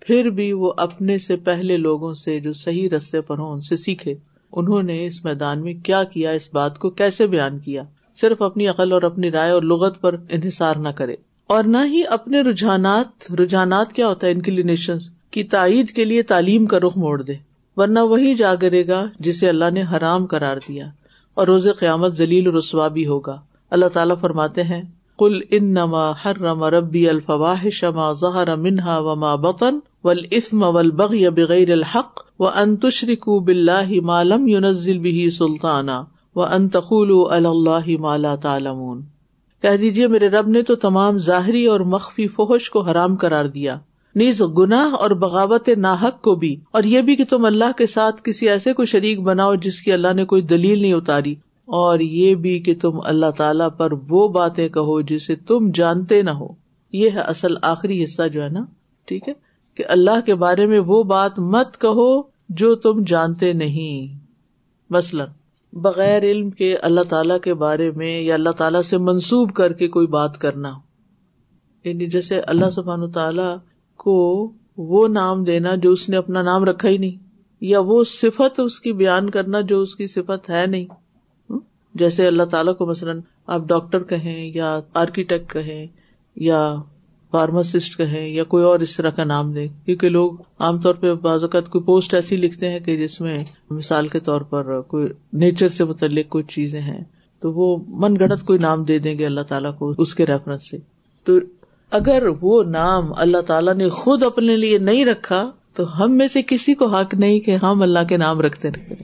پھر بھی وہ اپنے سے پہلے لوگوں سے جو صحیح رستے پر ہوں، ان سے سیکھے۔ انہوں نے اس میدان میں کیا کیا، اس بات کو کیسے بیان کیا؟ صرف اپنی عقل اور اپنی رائے اور لغت پر انحصار نہ کرے۔ اور نہ ہی اپنے رجحانات رجحانات کیا ہوتا ہے انکلینیشن کی تائید کے لیے تعلیم کا رخ موڑ دے۔ ورنہ وہی جاگرے گا جسے اللہ نے حرام کرار دیا۔ اور روز قیامت ذلیل رسوا بھی ہوگا۔ اللہ تعالیٰ فرماتے ہیں کل ان نما ہر رم ربی الفواہ شما ظہر منہا وما بطن ول اسم ول بغی بغیر الحق و انتشرک بلّہ مالم یونزل بھی سلطانہ و انتقول اللہ مالا تعلمون۔ کہہ دیجیے میرے رب نے تو تمام ظاہری اور مخفی فوش کو حرام کرار دیا۔ نیز گناہ اور بغاوت ناحق کو بھی، اور یہ بھی کہ تم اللہ کے ساتھ کسی ایسے کو شریک بناؤ جس کی اللہ نے کوئی دلیل نہیں اتاری۔ اور یہ بھی کہ تم اللہ تعالی پر وہ باتیں کہو جسے تم جانتے نہ ہو۔ یہ ہے اصل آخری حصہ جو ہے نا، ٹھیک ہے؟ کہ اللہ کے بارے میں وہ بات مت کہو جو تم جانتے نہیں۔ مثلاً، بغیر علم کے اللہ تعالی کے بارے میں یا اللہ تعالیٰ سے منسوب کر کے کوئی بات کرنا۔ یعنی جیسے اللہ سبحان تعالیٰ کو وہ نام دینا جو اس نے اپنا نام رکھا ہی نہیں، یا وہ صفت اس کی بیان کرنا جو اس کی صفت ہے نہیں۔ جیسے اللہ تعالیٰ کو مثلاً آپ ڈاکٹر کہیں یا آرکیٹیکٹ کہیں یا فارماسسٹ کہیں یا کوئی اور اس طرح کا نام دیں۔ کیونکہ لوگ عام طور پہ بعض اوقات کوئی پوسٹ ایسی لکھتے ہیں کہ جس میں مثال کے طور پر کوئی نیچر سے متعلق کچھ چیزیں ہیں۔ تو وہ من گڑت کوئی نام دے دیں گے اللہ تعالیٰ کو اس کے ریفرنس سے۔ تو اگر وہ نام اللہ تعالیٰ نے خود اپنے لیے نہیں رکھا، تو ہم میں سے کسی کو حق نہیں کہ ہم اللہ کے نام رکھتے رہے۔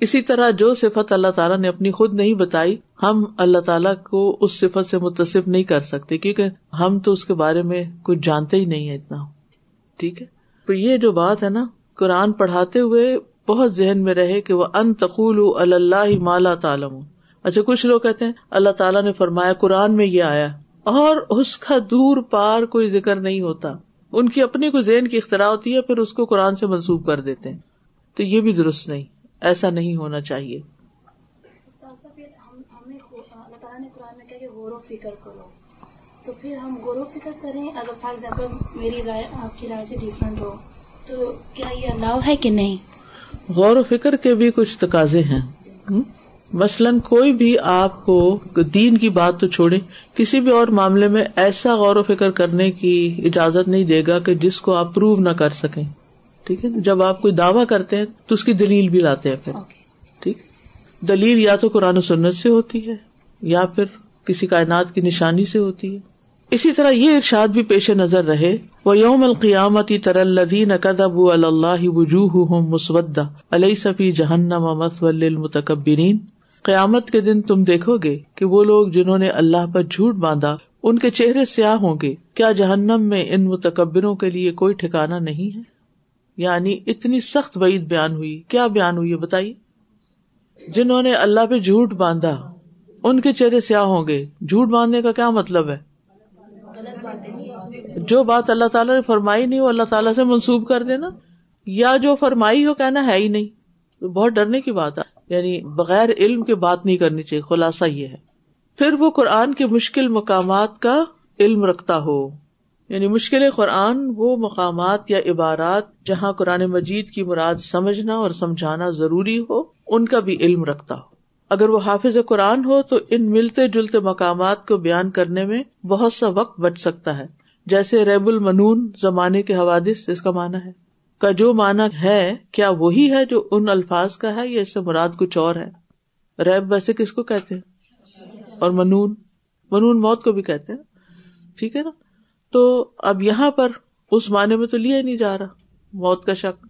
اسی طرح جو صفت اللہ تعالیٰ نے اپنی خود نہیں بتائی، ہم اللہ تعالیٰ کو اس صفت سے متصف نہیں کر سکتے، کیونکہ ہم تو اس کے بارے میں کچھ جانتے ہی نہیں ہے اتنا۔ ٹھیک ہے؟ تو یہ جو بات ہے نا، قرآن پڑھاتے ہوئے بہت ذہن میں رہے کہ وہ ان تقول اللہ مالا تعالم اچھا کچھ لوگ کہتے ہیں، اللہ تعالیٰ نے فرمایا، قرآن میں یہ آیا۔ اور اس کا دور پار کوئی ذکر نہیں ہوتا۔ ان کی اپنی کوئی ذہن کی اختراع ہوتی ہے پھر اس کو قرآن سے منسوخ کر دیتے ہیں۔ تو یہ بھی درست نہیں۔ ایسا نہیں ہونا چاہیے۔ غور و فکر کرو۔ تو پھر ہم غور و فکر کریں۔ اگر فار ایگزامپل میری رائے آپ کی رائے سے ڈفرینٹ ہو تو کیا یہ الاؤ ہے کہ نہیں؟ غور و فکر کے بھی کچھ تقاضے ہیں۔ مثلاً کوئی بھی آپ کو دین کی بات تو چھوڑے کسی بھی اور معاملے میں ایسا غور و فکر کرنے کی اجازت نہیں دے گا کہ جس کو آپ پروو نہ کر سکیں۔ ٹھیک ہے؟ جب آپ کوئی دعوی کرتے ہیں تو اس کی دلیل بھی لاتے ہیں پھر۔ ٹھیک؟ دلیل یا تو قرآن و سنت سے ہوتی ہے یا پھر کسی کائنات کی نشانی سے ہوتی ہے۔ اسی طرح یہ ارشاد بھی پیش نظر رہے وہ یوم القیامتی تر الدین کدب اللہ وجوہ مسودہ علیہ صفی جہنم متکبرین قیامت کے دن تم دیکھو گے کہ وہ لوگ جنہوں نے اللہ پر جھوٹ باندھا، ان کے چہرے سیاہ ہوں گے۔ کیا جہنم میں ان متکبروں کے لیے کوئی ٹھکانا نہیں ہے؟ یعنی اتنی سخت وعید بیان ہوئی۔ کیا بیان ہوئی بتائیے؟ جنہوں نے اللہ پہ جھوٹ باندھا، ان کے چہرے سیاہ ہوں گے۔ جھوٹ باندھنے کا کیا مطلب ہے؟ جو بات اللہ تعالیٰ نے فرمائی نہیں، وہ اللہ تعالیٰ سے منسوب کر دینا۔ یا جو فرمائی ہو، کہنا ہے ہی نہیں۔ بہت ڈرنے کی بات ہے۔ یعنی بغیر علم کی بات نہیں کرنی چاہیے، خلاصہ یہ ہے۔ پھر وہ قرآن کے مشکل مقامات کا علم رکھتا ہو۔ یعنی مشکل قرآن وہ مقامات یا عبارات جہاں قرآن مجید کی مراد سمجھنا اور سمجھانا ضروری ہو، ان کا بھی علم رکھتا ہو۔ اگر وہ حافظ قرآن ہو تو ان ملتے جلتے مقامات کو بیان کرنے میں بہت سا وقت بچ سکتا ہے۔ جیسے ریب المنون زمانے کے حوادث، اس کا مانا ہے۔ کا جو مانا ہے، کیا وہی ہے جو ان الفاظ کا ہے یا اس سے مراد کچھ اور ہے؟ ریب ویسے کس کو کہتے ہیں؟ اور منون؟ منون موت کو بھی کہتے ہیں۔ ٹھیک ہے نا؟ تو اب یہاں پر اس معنی میں تو لیا ہی نہیں جا رہا۔ موت کا شک۔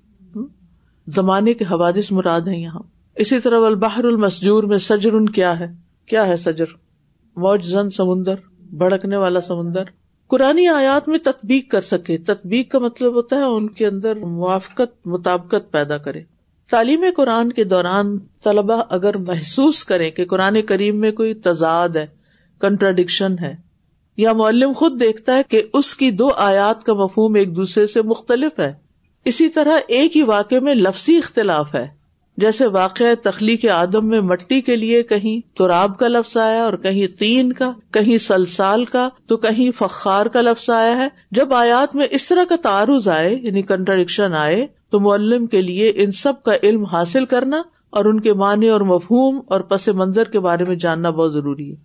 زمانے کے حوادث مراد ہیں یہاں۔ اسی طرح البحر المسجور میں سجر کیا ہے؟ کیا ہے سجر؟ موج زن سمندر، بھڑکنے والا سمندر۔ قرآن آیات میں تطبیق کر سکے۔ تطبیق کا مطلب ہوتا ہے ان کے اندر موافقت، مطابقت پیدا کرے۔ تعلیم قرآن کے دوران طلبا اگر محسوس کرے کہ قرآن کریم میں کوئی تضاد ہے کنٹراڈکشن ہے، یا معلم خود دیکھتا ہے کہ اس کی دو آیات کا مفہوم ایک دوسرے سے مختلف ہے، اسی طرح ایک ہی واقعے میں لفظی اختلاف ہے۔ جیسے واقع تخلیق آدم میں مٹی کے لیے کہیں تراب کا لفظ آیا اور کہیں تین کا، کہیں سلسال کا، تو کہیں فخار کا لفظ آیا ہے۔ جب آیات میں اس طرح کا تعارض آئے یعنی کنٹرڈکشن آئے، تو معلم کے لیے ان سب کا علم حاصل کرنا اور ان کے معنی اور مفہوم اور پس منظر کے بارے میں جاننا بہت ضروری ہے۔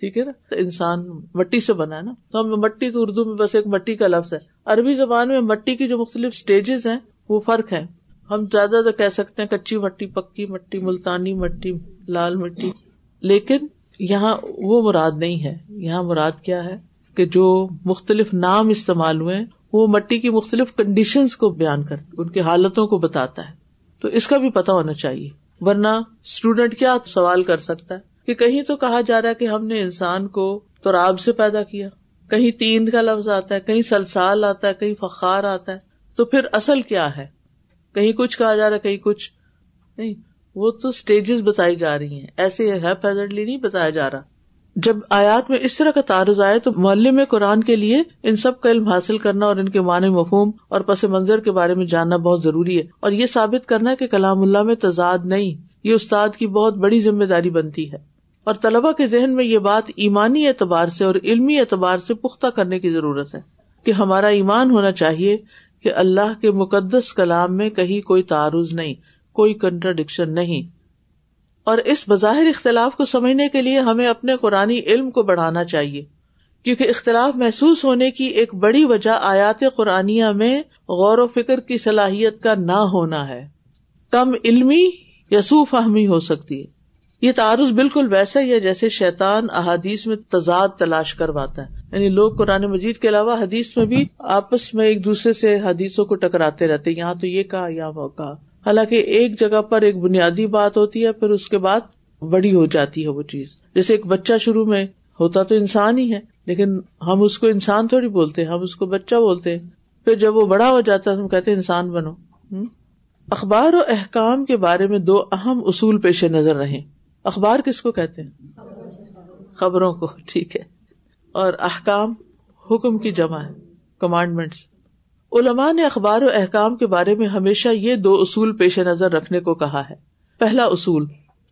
ٹھیک ہے نا؟ انسان مٹی سے بنا ہے نا۔ تو ہم مٹی تو اردو میں بس ایک مٹی کا لفظ ہے۔ عربی زبان میں مٹی کی جو مختلف اسٹیجز ہیں، وہ فرق ہے ہم زیادہ تو کہہ سکتے ہیں کچی مٹی، پکی مٹی، ملتانی مٹی، لال مٹی۔ لیکن یہاں وہ مراد نہیں ہے۔ یہاں مراد کیا ہے؟ کہ جو مختلف نام استعمال ہوئے وہ مٹی کی مختلف کنڈیشن کو بیان کر، ان کی حالتوں کو بتاتا ہے۔ تو اس کا بھی پتا ہونا چاہیے۔ ورنہ اسٹوڈینٹ کیا سوال کر سکتا ہے؟ کہ کہیں تو کہا جا رہا ہے کہ ہم نے انسان کو تو راب سے پیدا کیا۔ کہیں تین کا لفظ آتا ہے، کہیں سلسال آتا ہے، کہیں فخار آتا ہے۔ تو پھر اصل کیا ہے؟ کہیں کچھ کہا جا رہا کہیں کچھ۔ نہیں، وہ تو اسٹیجز بتائی جا رہی ہیں۔ ایسے ہے نہیں بتایا جا رہا۔ جب آیات میں اس طرح کا تعارض آئے تو معلم قرآن کے لیے ان سب کا علم حاصل کرنا اور ان کے معنی مفہوم اور پس منظر کے بارے میں جاننا بہت ضروری ہے۔ اور یہ ثابت کرنا کہ کلام اللہ میں تضاد نہیں، یہ استاد کی بہت بڑی ذمہ داری بنتی ہے۔ اور طلبا کے ذہن میں یہ بات ایمانی اعتبار سے اور علمی اعتبار سے پختہ کرنے کی ضرورت ہے کہ ہمارا ایمان ہونا چاہیے کہ اللہ کے مقدس کلام میں کہیں کوئی تعارض نہیں، کوئی کنٹراڈکشن نہیں۔ اور اس بظاہر اختلاف کو سمجھنے کے لیے ہمیں اپنے قرآن علم کو بڑھانا چاہیے۔ کیونکہ اختلاف محسوس ہونے کی ایک بڑی وجہ آیات قرآن میں غور و فکر کی صلاحیت کا نہ ہونا ہے۔ کم علمی یا سو فہمی ہو سکتی۔ ہے یہ تعارض بالکل ویسا ہی ہے جیسے شیطان احادیث میں تضاد تلاش کرواتا ہے۔ یعنی لوگ قرآن مجید کے علاوہ حدیث میں بھی آپس میں ایک دوسرے سے حدیثوں کو ٹکراتے رہتے یہاں تو یہ کہا یا وہ کہا۔ حالانکہ ایک جگہ پر ایک بنیادی بات ہوتی ہے، پھر اس کے بعد بڑی ہو جاتی ہے وہ چیز۔ جیسے ایک بچہ شروع میں ہوتا تو انسان ہی ہے، لیکن ہم اس کو انسان تھوڑی بولتے ہم اس کو بچہ بولتے ہیں۔ پھر جب وہ بڑا ہو جاتا ہے ہم کہتے انسان بنو۔ اخبار و احکام کے بارے میں دو اہم اصول پیش نظر رہے اخبار کس کو کہتے ہیں؟ خبروں کو، ٹھیک ہے۔ اور احکام، حکم کی جمع ہے کمانڈمنٹس علماء نے اخبار و احکام کے بارے میں ہمیشہ یہ دو اصول پیش نظر رکھنے کو کہا ہے۔ پہلا اصول،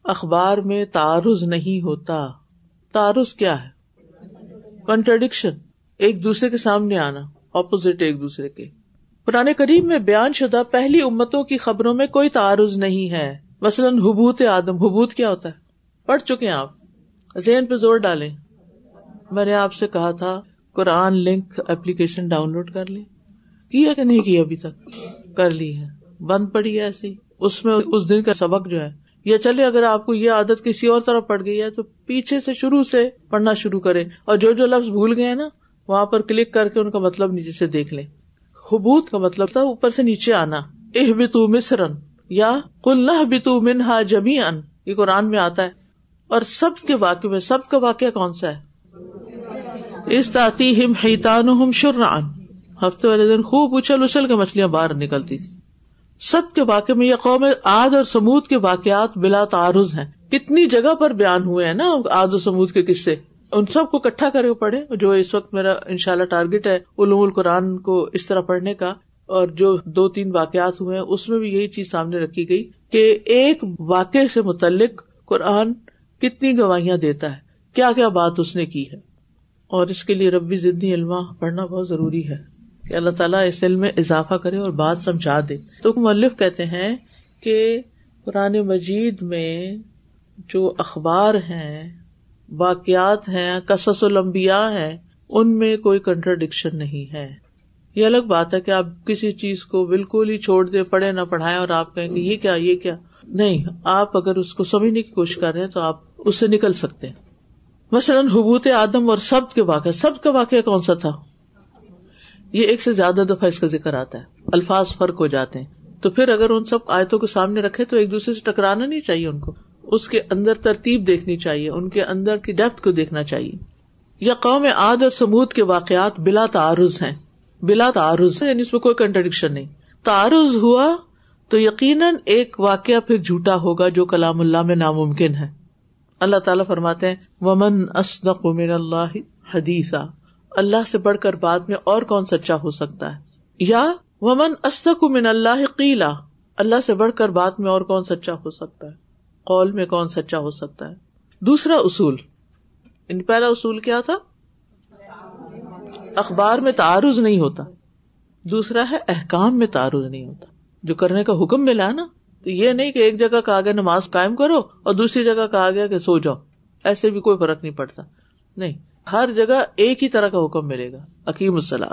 اخبار میں تعارض نہیں ہوتا۔ تعارض کیا ہے؟ کنٹرڈکشن ایک دوسرے کے سامنے آنا اپوزٹ ایک دوسرے کے۔ پرانے کریم میں بیان شدہ پہلی امتوں کی خبروں میں کوئی تعارض نہیں ہے۔ مثلاً حبوت آدم حبوت کیا ہوتا ہے؟ پڑھ چکے آپ۔ ذہن پہ زور ڈالیں۔ میں نے آپ سے کہا تھا، قرآن لنک اپلیکیشن ڈاؤن لوڈ کر لی کیا کہ نہیں کیا ابھی تک؟ کر لی ہے۔ بند پڑی ہے ایسی۔ اس میں اس دن کا سبق جو ہے۔ یا چلے، اگر آپ کو یہ عادت کسی اور طرف پڑ گئی ہے، تو پیچھے سے شروع سے پڑھنا شروع کرے اور جو جو لفظ بھول گئے نا، وہاں پر کلک کر کے ان کا مطلب نیچے سے دیکھ لیں۔ حبوت کا مطلب تھا اوپر سے نیچے آنا۔ اہ بتو مصرن یا کل نہ بتو منہا جمی ان یہ قرآن میں آتا ہے۔ اور سب کے واقع میں، سب کا واقعہ کون سا ہے؟ اس تاتی ہم حیتان ہم شران ہفتے والے دن خوب اچھل اچھل کے مچھلیاں باہر نکلتی تھی سب کے واقع میں یہ قوم آد اور سمود کے واقعات بلا تعارض ہیں۔ کتنی جگہ پر بیان ہوئے ہیں نا آد و سمود کے قصے۔ ان سب کو کٹھا کر کے پڑھے جو اس وقت میرا ان شاء اللہ ٹارگیٹ ہے علوم القرآن کو اس طرح پڑھنے کا اور جو دو تین واقعات ہوئے ہیں، اس میں بھی یہی چیز سامنے رکھی گئی کہ ایک واقع سے متعلق قرآن کتنی گواہیاں دیتا ہے۔ کیا کیا بات اس نے کی ہے؟ اور اس کے لیے ربی زندگی علما پڑھنا بہت ضروری ہے کہ اللہ تعالیٰ اس علم میں اضافہ کرے اور بات سمجھا دے۔ تو ملف کہتے ہیں کہ قرآن مجید میں جو اخبار ہیں، واقعات ہیں، قصص الانبیاء ہیں، ان میں کوئی کنٹرڈکشن نہیں ہے۔ یہ الگ بات ہے کہ آپ کسی چیز کو بالکل ہی چھوڑ دیں پڑھے نہ پڑھائیں اور آپ کہیں گے یہ کیا یہ کیا۔ نہیں، آپ اگر اس کو سمجھنے کی کوشش کر رہے ہیں تو آپ اس سے نکل سکتے ہیں۔ مثلاً حبوت آدم اور سب کے واقع سب کا واقعہ کون سا تھا؟ یہ ایک سے زیادہ دفعہ اس کا ذکر آتا ہے۔ الفاظ فرق ہو جاتے ہیں۔ تو پھر اگر ان سب آیتوں کو سامنے رکھے تو ایک دوسرے سے ٹکرانا نہیں چاہیے ان کو۔ اس کے اندر ترتیب دیکھنی چاہیے، ان کے اندر کی ڈیپتھ کو دیکھنا چاہیے۔ یا قوم آد اور سمود کے واقعات بلا تعارض ہیں۔ بلا تعارض ہے یعنی اس میں کوئی کنٹرڈکشن نہیں۔ تعارض ہوا تو یقیناً ایک واقعہ پھر جھوٹا ہوگا جو کلام اللہ میں ناممکن ہے۔ اللہ تعالیٰ فرماتے ہیں، ومن اسدق من اللہ حدیثہ اللہ سے بڑھ کر بعد میں اور کون سچا ہو سکتا ہے؟ یا ومن استق من اللہ قیلا اللہ سے بڑھ کر بعد میں اور کون سچا ہو سکتا ہے؟ قول میں کون سچا ہو سکتا ہے؟ دوسرا اصول۔ ان پہلا اصول کیا تھا؟ اخبار میں تعارض نہیں ہوتا۔ دوسرا ہے، احکام میں تعارض نہیں ہوتا۔ جو کرنے کا حکم ملا نا تو یہ نہیں کہ ایک جگہ کہا گیا نماز قائم کرو اور دوسری جگہ کہا گیا کہ سو جاؤ۔ ایسے بھی کوئی فرق نہیں پڑتا۔ نہیں، ہر جگہ ایک ہی طرح کا حکم ملے گا۔ عقیم السلام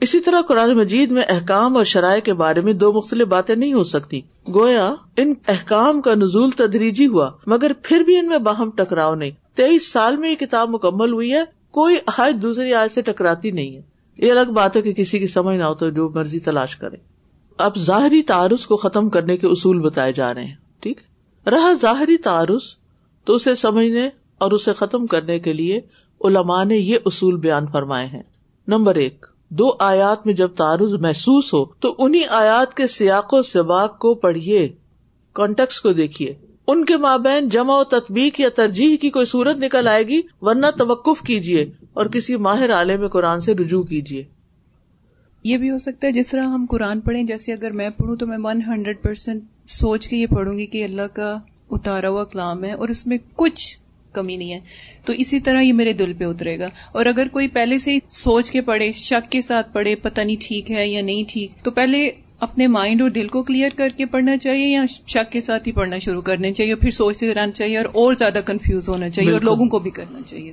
اسی طرح قرآن مجید میں احکام اور شرائع کے بارے میں دو مختلف باتیں نہیں ہو سکتی۔ گویا ان احکام کا نزول تدریجی ہوا، مگر پھر بھی ان میں باہم ٹکراؤ نہیں۔ تیئیس سال میں یہ کتاب مکمل ہوئی ہے، کوئی آج دوسری آج سے ٹکراتی نہیں ہے۔ یہ الگ بات ہے کہ کسی کی سمجھ نہ ہو تو جو مرضی تلاش کرے۔ اب ظاہری تعارض کو ختم کرنے کے اصول بتائے جا رہے ہیں، ٹھیک؟ رہا ظاہری تعارض تو اسے سمجھنے اور اسے ختم کرنے کے لیے علماء نے یہ اصول بیان فرمائے ہیں۔ نمبر ایک، دو آیات میں جب تعارض محسوس ہو تو انہیں آیات کے سیاق و سباق کو پڑھیے کانٹیکس کو دیکھیے۔ ان کے مابین جمع و تطبیق یا ترجیح کی کوئی صورت نکل آئے گی، ورنہ توقف کیجیے اور کسی ماہر عالم قرآن سے رجوع کیجیے۔ یہ بھی ہو سکتا ہے جس طرح ہم قرآن پڑھیں جیسے اگر میں پڑھوں تو میں ون ہنڈریڈ پرسینٹ سوچ کے یہ پڑھوں گی کہ اللہ کا اتارا ہوا کلام ہے اور اس میں کچھ کمی نہیں ہے۔ تو اسی طرح یہ میرے دل پہ اترے گا۔ اور اگر کوئی پہلے سے سوچ کے پڑھے شک کے ساتھ پڑھے پتہ نہیں ٹھیک ہے یا نہیں ٹھیک تو پہلے اپنے مائنڈ اور دل کو کلیئر کر کے پڑھنا چاہیے یا شک کے ساتھ ہی پڑھنا شروع کرنا چاہیے پھر سوچتے رہنا چاہیے اور اور زیادہ کنفیوز ہونا چاہیے اور لوگوں کو بھی کرنا چاہیے۔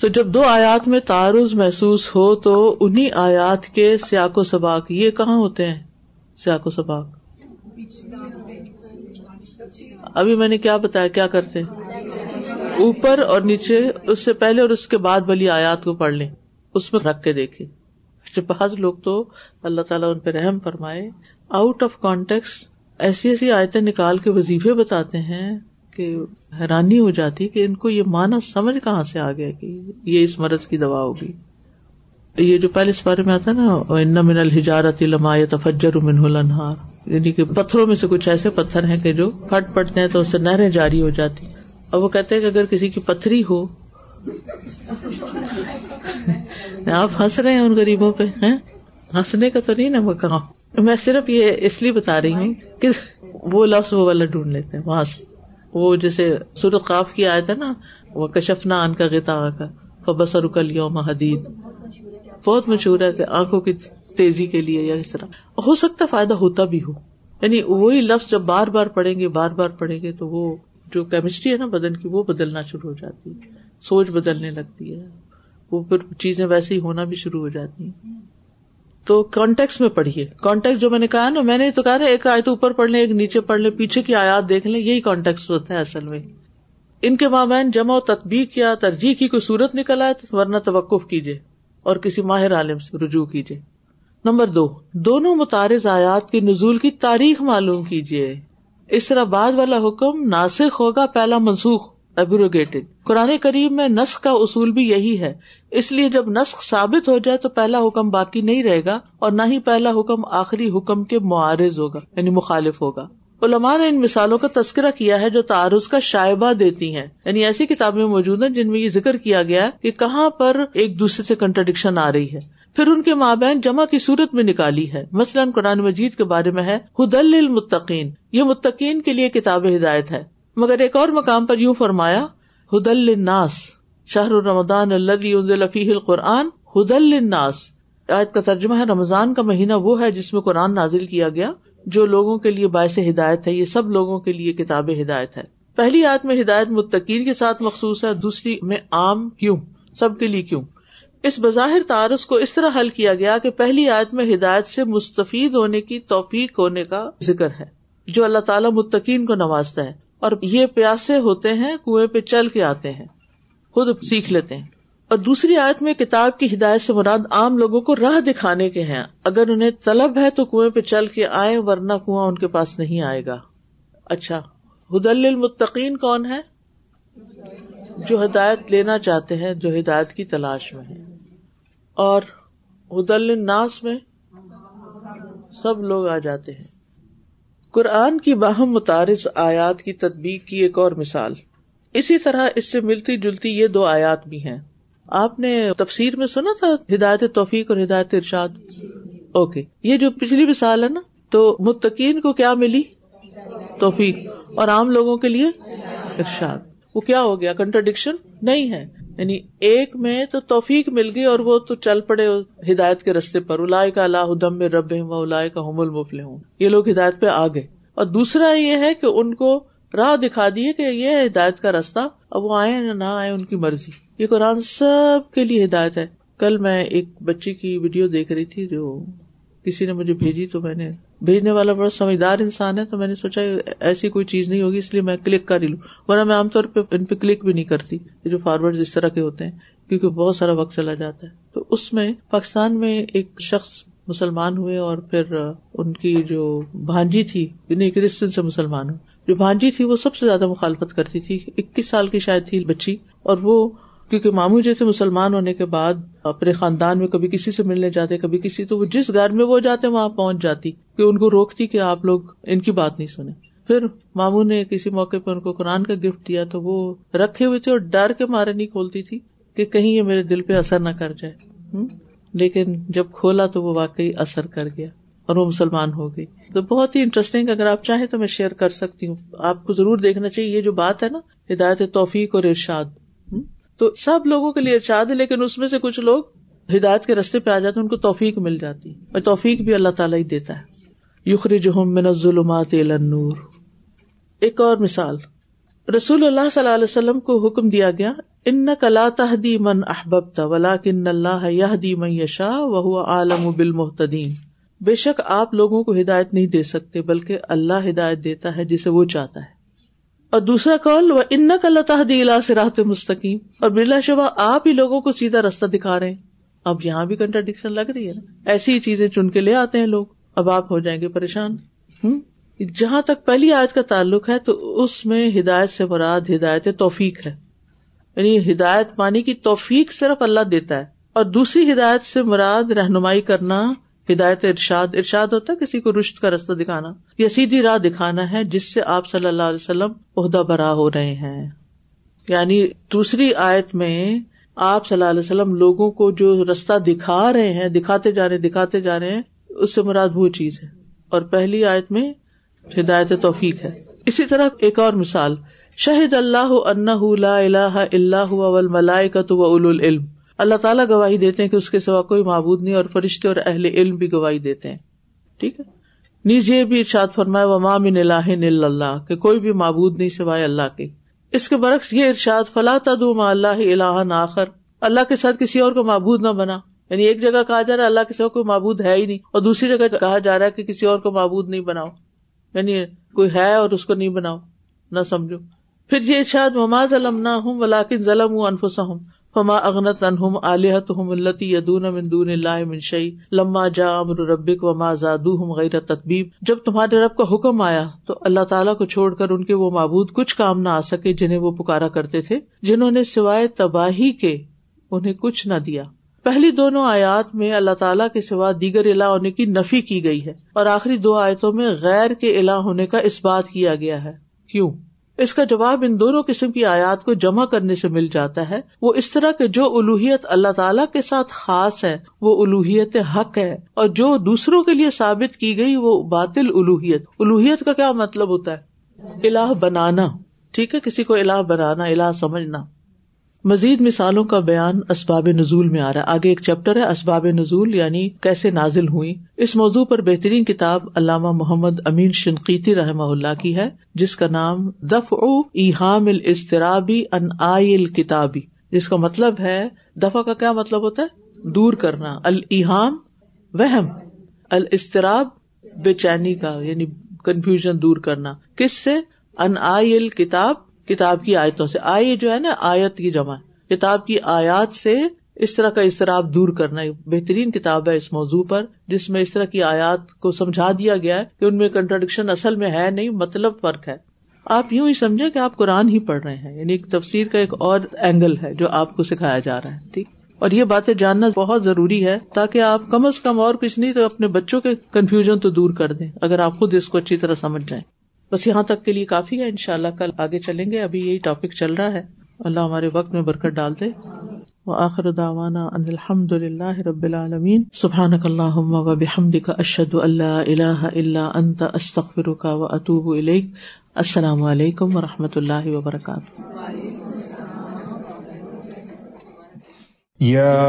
تو جب دو آیات میں تعارض محسوس ہو تو انہیں آیات کے سیاق و سباق یہ کہاں ہوتے ہیں؟ سیاق و سباق۔ ابھی میں نے کیا بتایا، کیا کرتے اوپر اور نیچے، اس سے پہلے اور اس کے بعد والی آیات کو پڑھ لیں۔ اس میں رکھ کے دیکھے بعض لوگ تو اللہ تعالیٰ ان پہ رحم فرمائے آؤٹ آف کانٹیکس ایسی ایسی آیتیں نکال کے وظیفے بتاتے ہیں کہ حیرانی ہو جاتی کہ ان کو یہ مانا سمجھ کہاں سے آ گیا کہ یہ اس مرض کی دوا ہوگی؟ یہ جو پہلے اس بارے میں آتا نا ان من الحجارت لما تفجر من الانہار یعنی کہ پتھروں میں سے کچھ ایسے پتھر ہیں کہ جو پھٹ پڑتے ہیں تو اس سے نہریں جاری ہو جاتی۔ اور وہ کہتے ہیں کہ اگر کسی کی پتھری ہو، آپ ہنس رہے ہیں ان غریبوں پہ ہنسنے کا تو نہیں نا وہ کہاں میں صرف یہ اس لیے بتا رہی ہوں کہ وہ لفظ وہ والا ڈھونڈ لیتے ہیں، وہاں سے۔ وہ جیسے قاف کی آیا تھا نا وہ کشفنا ان کا گیتا کا فبس رکل یوم حدید بہت مشہور ہے کہ آنکھوں کی تیزی کے لیے یا اس طرح۔ ہو سکتا فائدہ ہوتا بھی ہو۔ یعنی وہی لفظ جب بار بار پڑھیں گے، بار بار پڑھیں گے تو وہ جو کیمسٹری ہے نا بدن کی، وہ بدلنا شروع ہو جاتی ہے۔ سوچ بدلنے لگتی ہے۔ وہ پھر چیزیں ویسے ہی ہونا بھی شروع ہو جاتی ہیں۔ تو کانٹیکس میں پڑھیے۔ کانٹیکس جو میں نے کہا نا، میں نے تو کہا نا ایک آئے تو اوپر پڑھ لیں، ایک نیچے پڑھ لیں، پیچھے کی آیات دیکھ لیں، یہی کانٹیکس ہوتا ہے اصل میں۔ ان کے مابین جمع و تطبیق یا ترجیح کی کوئی صورت نکل آئے تو ورنہ توقف کیجیے اور کسی ماہر عالم سے رجوع کیجیے نمبر دو، دونوں متارز آیات کی نزول کی تاریخ معلوم کیجیے اس طرح بعد والا حکم ناسخ ہوگا، پہلا منسوخ ایبروگیٹڈ قرآن کریم میں نسخ کا اصول بھی یہی ہے اس لیے جب نسخ ثابت ہو جائے تو پہلا حکم باقی نہیں رہے گا اور نہ ہی پہلا حکم آخری حکم کے معارض ہوگا یعنی مخالف ہوگا۔ علماء نے ان مثالوں کا تذکرہ کیا ہے جو تعارض کا شائبہ دیتی ہیں۔ یعنی ایسی کتابیں موجود ہیں جن میں یہ ذکر کیا گیا کہ کہاں پر ایک دوسرے سے کنٹرڈکشن آ رہی ہے۔ پھر ان کے مابین جمع کی صورت میں نکالی ہے۔ مثلاً قرآن مجید کے بارے میں ہے حد المتقین یہ متقین کے لیے کتاب ہدایت ہے۔ مگر ایک اور مقام پر یوں فرمایا حد الناس شاہ رمضان اللہ القرآن حد الناس آیت کا ترجمہ ہے، رمضان کا مہینہ وہ ہے جس میں قرآن نازل کیا گیا، جو لوگوں کے لیے باعث ہدایت ہے، یہ سب لوگوں کے لیے کتاب ہدایت ہے۔ پہلی آیت میں ہدایت متقین کے ساتھ مخصوص ہے، دوسری میں عام کیوں؟ سب کے لیے کیوں؟ اس بظاہر تعارض کو اس طرح حل کیا گیا کہ پہلی آیت میں ہدایت سے مستفید ہونے کی توفیق ہونے کا ذکر ہے، جو اللہ تعالیٰ متقین کو نوازتا ہے۔ اور یہ پیاسے ہوتے ہیں، کنویں پہ چل کے آتے ہیں۔ خود سیکھ لیتے ہیں۔ اور دوسری آیت میں کتاب کی ہدایت سے مراد عام لوگوں کو راہ دکھانے کے ہیں۔ اگر انہیں طلب ہے تو کنویں پہ چل کے آئے ورنہ کنواں ان کے پاس نہیں آئے گا۔ اچھا حد المتقین کون ہے جو ہدایت لینا چاہتے ہیں، جو ہدایت کی تلاش میں ہے اور حد الناس میں سب لوگ آ جاتے ہیں۔ قرآن کی باہم متارث آیات کی تدبیق کی ایک اور مثال۔ اسی طرح اس سے ملتی جلتی یہ دو آیات بھی ہیں۔ آپ نے تفسیر میں سنا تھا ہدایت توفیق اور ہدایت ارشاد؟ اوکے۔ یہ جو پچھلی مثال ہے نا، تو متقین کو کیا ملی؟ توفیق۔ اور عام لوگوں کے لیے ارشاد۔ وہ کیا ہو گیا؟ کنٹرڈکشن نہیں ہے۔ یعنی ایک میں تو توفیق مل گئی اور وہ تو چل پڑے ہدایت کے رستے پر۔ الاائے کا اللہ ادم میں رب و الاائے کا حم المفل ہوں یہ لوگ ہدایت پہ آ گئے۔ اور دوسرا یہ ہے کہ ان کو راہ دکھا دیے کہ یہ ہدایت کا راستہ، اب وہ آئے نہ آئے، ان کی مرضی۔ یہ قرآن سب کے لیے ہدایت ہے۔ کل میں ایک بچی کی ویڈیو دیکھ رہی تھی جو کسی نے مجھے بھیجی تو میں نے، بھیجنے والا بڑا سمجھدار انسان ہے تو میں نے سوچا ایسی کوئی چیز نہیں ہوگی، اس لیے میں کلک کر ہی لوں۔ ورنہ میں عام طور پہ ان پہ کلک بھی نہیں کرتی جو فارورڈ اس طرح کے ہوتے ہیں، کیونکہ بہت سارا وقت چلا جاتا ہے۔ تو اس میں پاکستان میں ایک شخص مسلمان ہوئے اور پھر ان کی جو بھانجی تھی یعنی کرسچن سے مسلمان ہوئے۔ جو بھانجی تھی وہ سب سے زیادہ مخالفت کرتی تھی۔ اکیس سال کی شاید تھی بچی اور وہ کیونکہ مامو جیسے مسلمان ہونے کے بعد اپنے خاندان میں کبھی کسی سے ملنے جاتے، کبھی کسی، تو وہ جس گھر میں وہ جاتے وہاں پہنچ جاتی کہ ان کو روکتی کہ آپ لوگ ان کی بات نہیں سنیں۔ پھر مامو نے کسی موقع پہ ان کو قرآن کا گفٹ دیا تو وہ رکھے ہوئے تھے اور ڈر کے مارے نہیں کھولتی تھی کہ کہیں یہ میرے دل پہ اثر نہ کر جائے۔ لیکن جب کھولا تو وہ واقعی اثر کر گیا۔ اور وہ مسلمان ہو گئی۔ تو بہت ہی انٹرسٹنگ اگر آپ چاہیں تو میں شیئر کر سکتی ہوں۔ آپ کو ضرور دیکھنا چاہیے، یہ جو بات ہے نا، ہدایت توفیق اور ارشاد۔ تو سب لوگوں کے لیے ارشاد ہے، لیکن اس میں سے کچھ لوگ ہدایت کے رستے پہ آ جاتے ہیں، ان کو توفیق مل جاتی اور توفیق بھی اللہ تعالیٰ ہی دیتا ہے۔ یخری جو من الظلمات نور ایک اور مثال۔ رسول اللہ صلی اللہ علیہ وسلم کو حکم دیا گیا ان کلا تحدی من احبت ولا کن اللہ یہ من یشا وہ عالم بالمحتدین بے شک آپ لوگوں کو ہدایت نہیں دے سکتے، بلکہ اللہ ہدایت دیتا ہے جسے وہ چاہتا ہے۔ اور دوسرا کال وہ ان کا اللہ دلا سے راہتے مستقیم اور برلا شبہ آپ ہی لوگوں کو سیدھا راستہ دکھا رہے ہیں۔ اب یہاں بھی کنٹرڈکشن لگ رہی ہے نا۔ ایسی ہی چیزیں چن کے لے آتے ہیں لوگ۔ اب آپ ہو جائیں گے پریشان۔ ہوں جہاں تک پہلی آیت کا تعلق ہے، تو اس میں ہدایت سے مراد ہدایت توفیق ہے۔ یعنی ہدایت پانی کی توفیق صرف اللہ دیتا ہے۔ اور دوسری ہدایت سے مراد رہنمائی کرنا ہدایت ارشاد ارشاد ہوتا ہے کسی کو رشت کا رستہ دکھانا، یا سیدھی راہ دکھانا ہے جس سے آپ صلی اللہ علیہ وسلم عہدہ برا ہو رہے ہیں۔ یعنی دوسری آیت میں آپ صلی اللہ علیہ وسلم لوگوں کو جو رستہ دکھا رہے ہیں، دکھاتے جا رہے دکھاتے جا رہے ہیں، اس سے مراد وہ چیز ہے۔ اور پہلی آیت میں ہدایت توفیق ہے۔ اسی طرح ایک اور مثال شہید اللہ لا الہ اللہ ملائے کا تو اول العلم۔ اللہ تعالیٰ گواہی دیتے ہیں کہ اس کے سوا کوئی معبود نہیں اور فرشتے اور اہل علم بھی گواہی دیتے ہیں۔ ٹھیک ہے؟ نیز یہ بھی ارشاد فرمائے و مام اللہ اللہ کہ کوئی بھی معبود نہیں سوائے اللہ کے۔ اس کے برعکس یہ ارشاد فلاں تدوم اللہ اللہ آخر۔ اللہ کے ساتھ کسی اور کو معبود نہ بنا۔ یعنی ایک جگہ کہا جا رہا ہے اللہ کے سوا کوئی معبود ہے ہی نہیں، اور دوسری جگہ کہا جا رہا ہے کہ کسی اور کو معبود نہیں بناؤ۔ یعنی کوئی ہے اور اس کو نہیں بناؤ، نہ سمجھو۔ پھر یہ ارشاد مماز علم نہ ہوں ولاکن ظلم ہوں انفسا ہوں فما اغنت انہم آلیہتہم اللتی یدون من دون اللہ من شئی لما جا امر ربک وما زادوہم غیر تطبیب۔ جب تمہارے رب کا حکم آیا، تو اللہ تعالیٰ کو چھوڑ کر ان کے وہ معبود کچھ کام نہ آ سکے جنہیں وہ پکارا کرتے تھے، جنہوں نے سوائے تباہی کے انہیں کچھ نہ دیا۔ پہلی دونوں آیات میں اللہ تعالیٰ کے سوا دیگر الہ ہونے کی نفی کی گئی ہے، اور آخری دو آیتوں میں غیر کے الہ ہونے کا اس بات کیا گیا ہے۔ کیوں؟ اس کا جواب ان دونوں قسم کی آیات کو جمع کرنے سے مل جاتا ہے۔ وہ اس طرح کے جو الوحیت اللہ تعالیٰ کے ساتھ خاص ہے، وہ الوحیت حق ہے۔ اور جو دوسروں کے لیے ثابت کی گئی، وہ باطل الوحیت۔ الوحیت کا کیا مطلب ہوتا ہے؟ الہ بنانا۔ ٹھیک ہے، کسی کو الہ بنانا، الہ سمجھنا۔ مزید مثالوں کا بیان اسباب نزول میں آ رہا ہے۔ آگے ایک چیپٹر ہے، اسباب نزول یعنی کیسے نازل ہوئی اس موضوع پر بہترین کتاب علامہ محمد امین شنقیتی رحم اللہ کی ہے، جس کا نام دف او ایحام الاسترابی ان آئی کتابی جس کا مطلب ہے، دفع کا کیا مطلب ہوتا ہے؟ دور کرنا۔ الحام وہم۔ الاستراب بے چینی کا یعنی کنفیوژن دور کرنا۔ کس سے؟ ان آئی کتاب کتاب کی آیتوں سے۔ آئی جو ہے نا آیت کی جمع۔ کتاب کی آیات سے اس طرح کا اضطراب دور کرنا بہترین کتاب ہے اس موضوع پر، جس میں اس طرح کی آیات کو سمجھا دیا گیا ہے کہ ان میں کنٹرڈکشن اصل میں ہے نہیں مطلب فرق ہے۔ آپ یوں ہی سمجھے کہ آپ قرآن ہی پڑھ رہے ہیں یعنی ایک تفسیر کا ایک اور اینگل ہے جو آپ کو سکھایا جا رہا ہے، ٹھیک۔ اور یہ باتیں جاننا بہت ضروری ہے تاکہ آپ کم از کم اور کچھ نہیں تو اپنے بچوں کے کنفیوژن تو دور کر دیں، اگر آپ خود اس کو اچھی طرح سمجھ جائیں۔ بس یہاں تک کے لیے کافی ہے ان شاء اللہ کل آگے چلیں گے۔ ابھی یہی ٹاپک چل رہا ہے۔ اللہ ہمارے وقت میں برکت ڈال دے۔ وہ آخر داوانا الحمد اللہ رب العالمین۔ سبحان اللہ و بحمد کا اشد اللہ اللہ اللہ انت استخر کا و اطوب السلام علیکم و رحمۃ اللہ وبرکاتہ۔ یا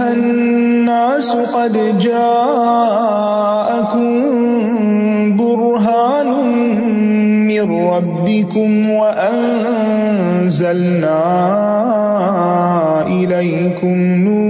الناس قد جاءكم من ربكم وأنزلنا إليكم نورا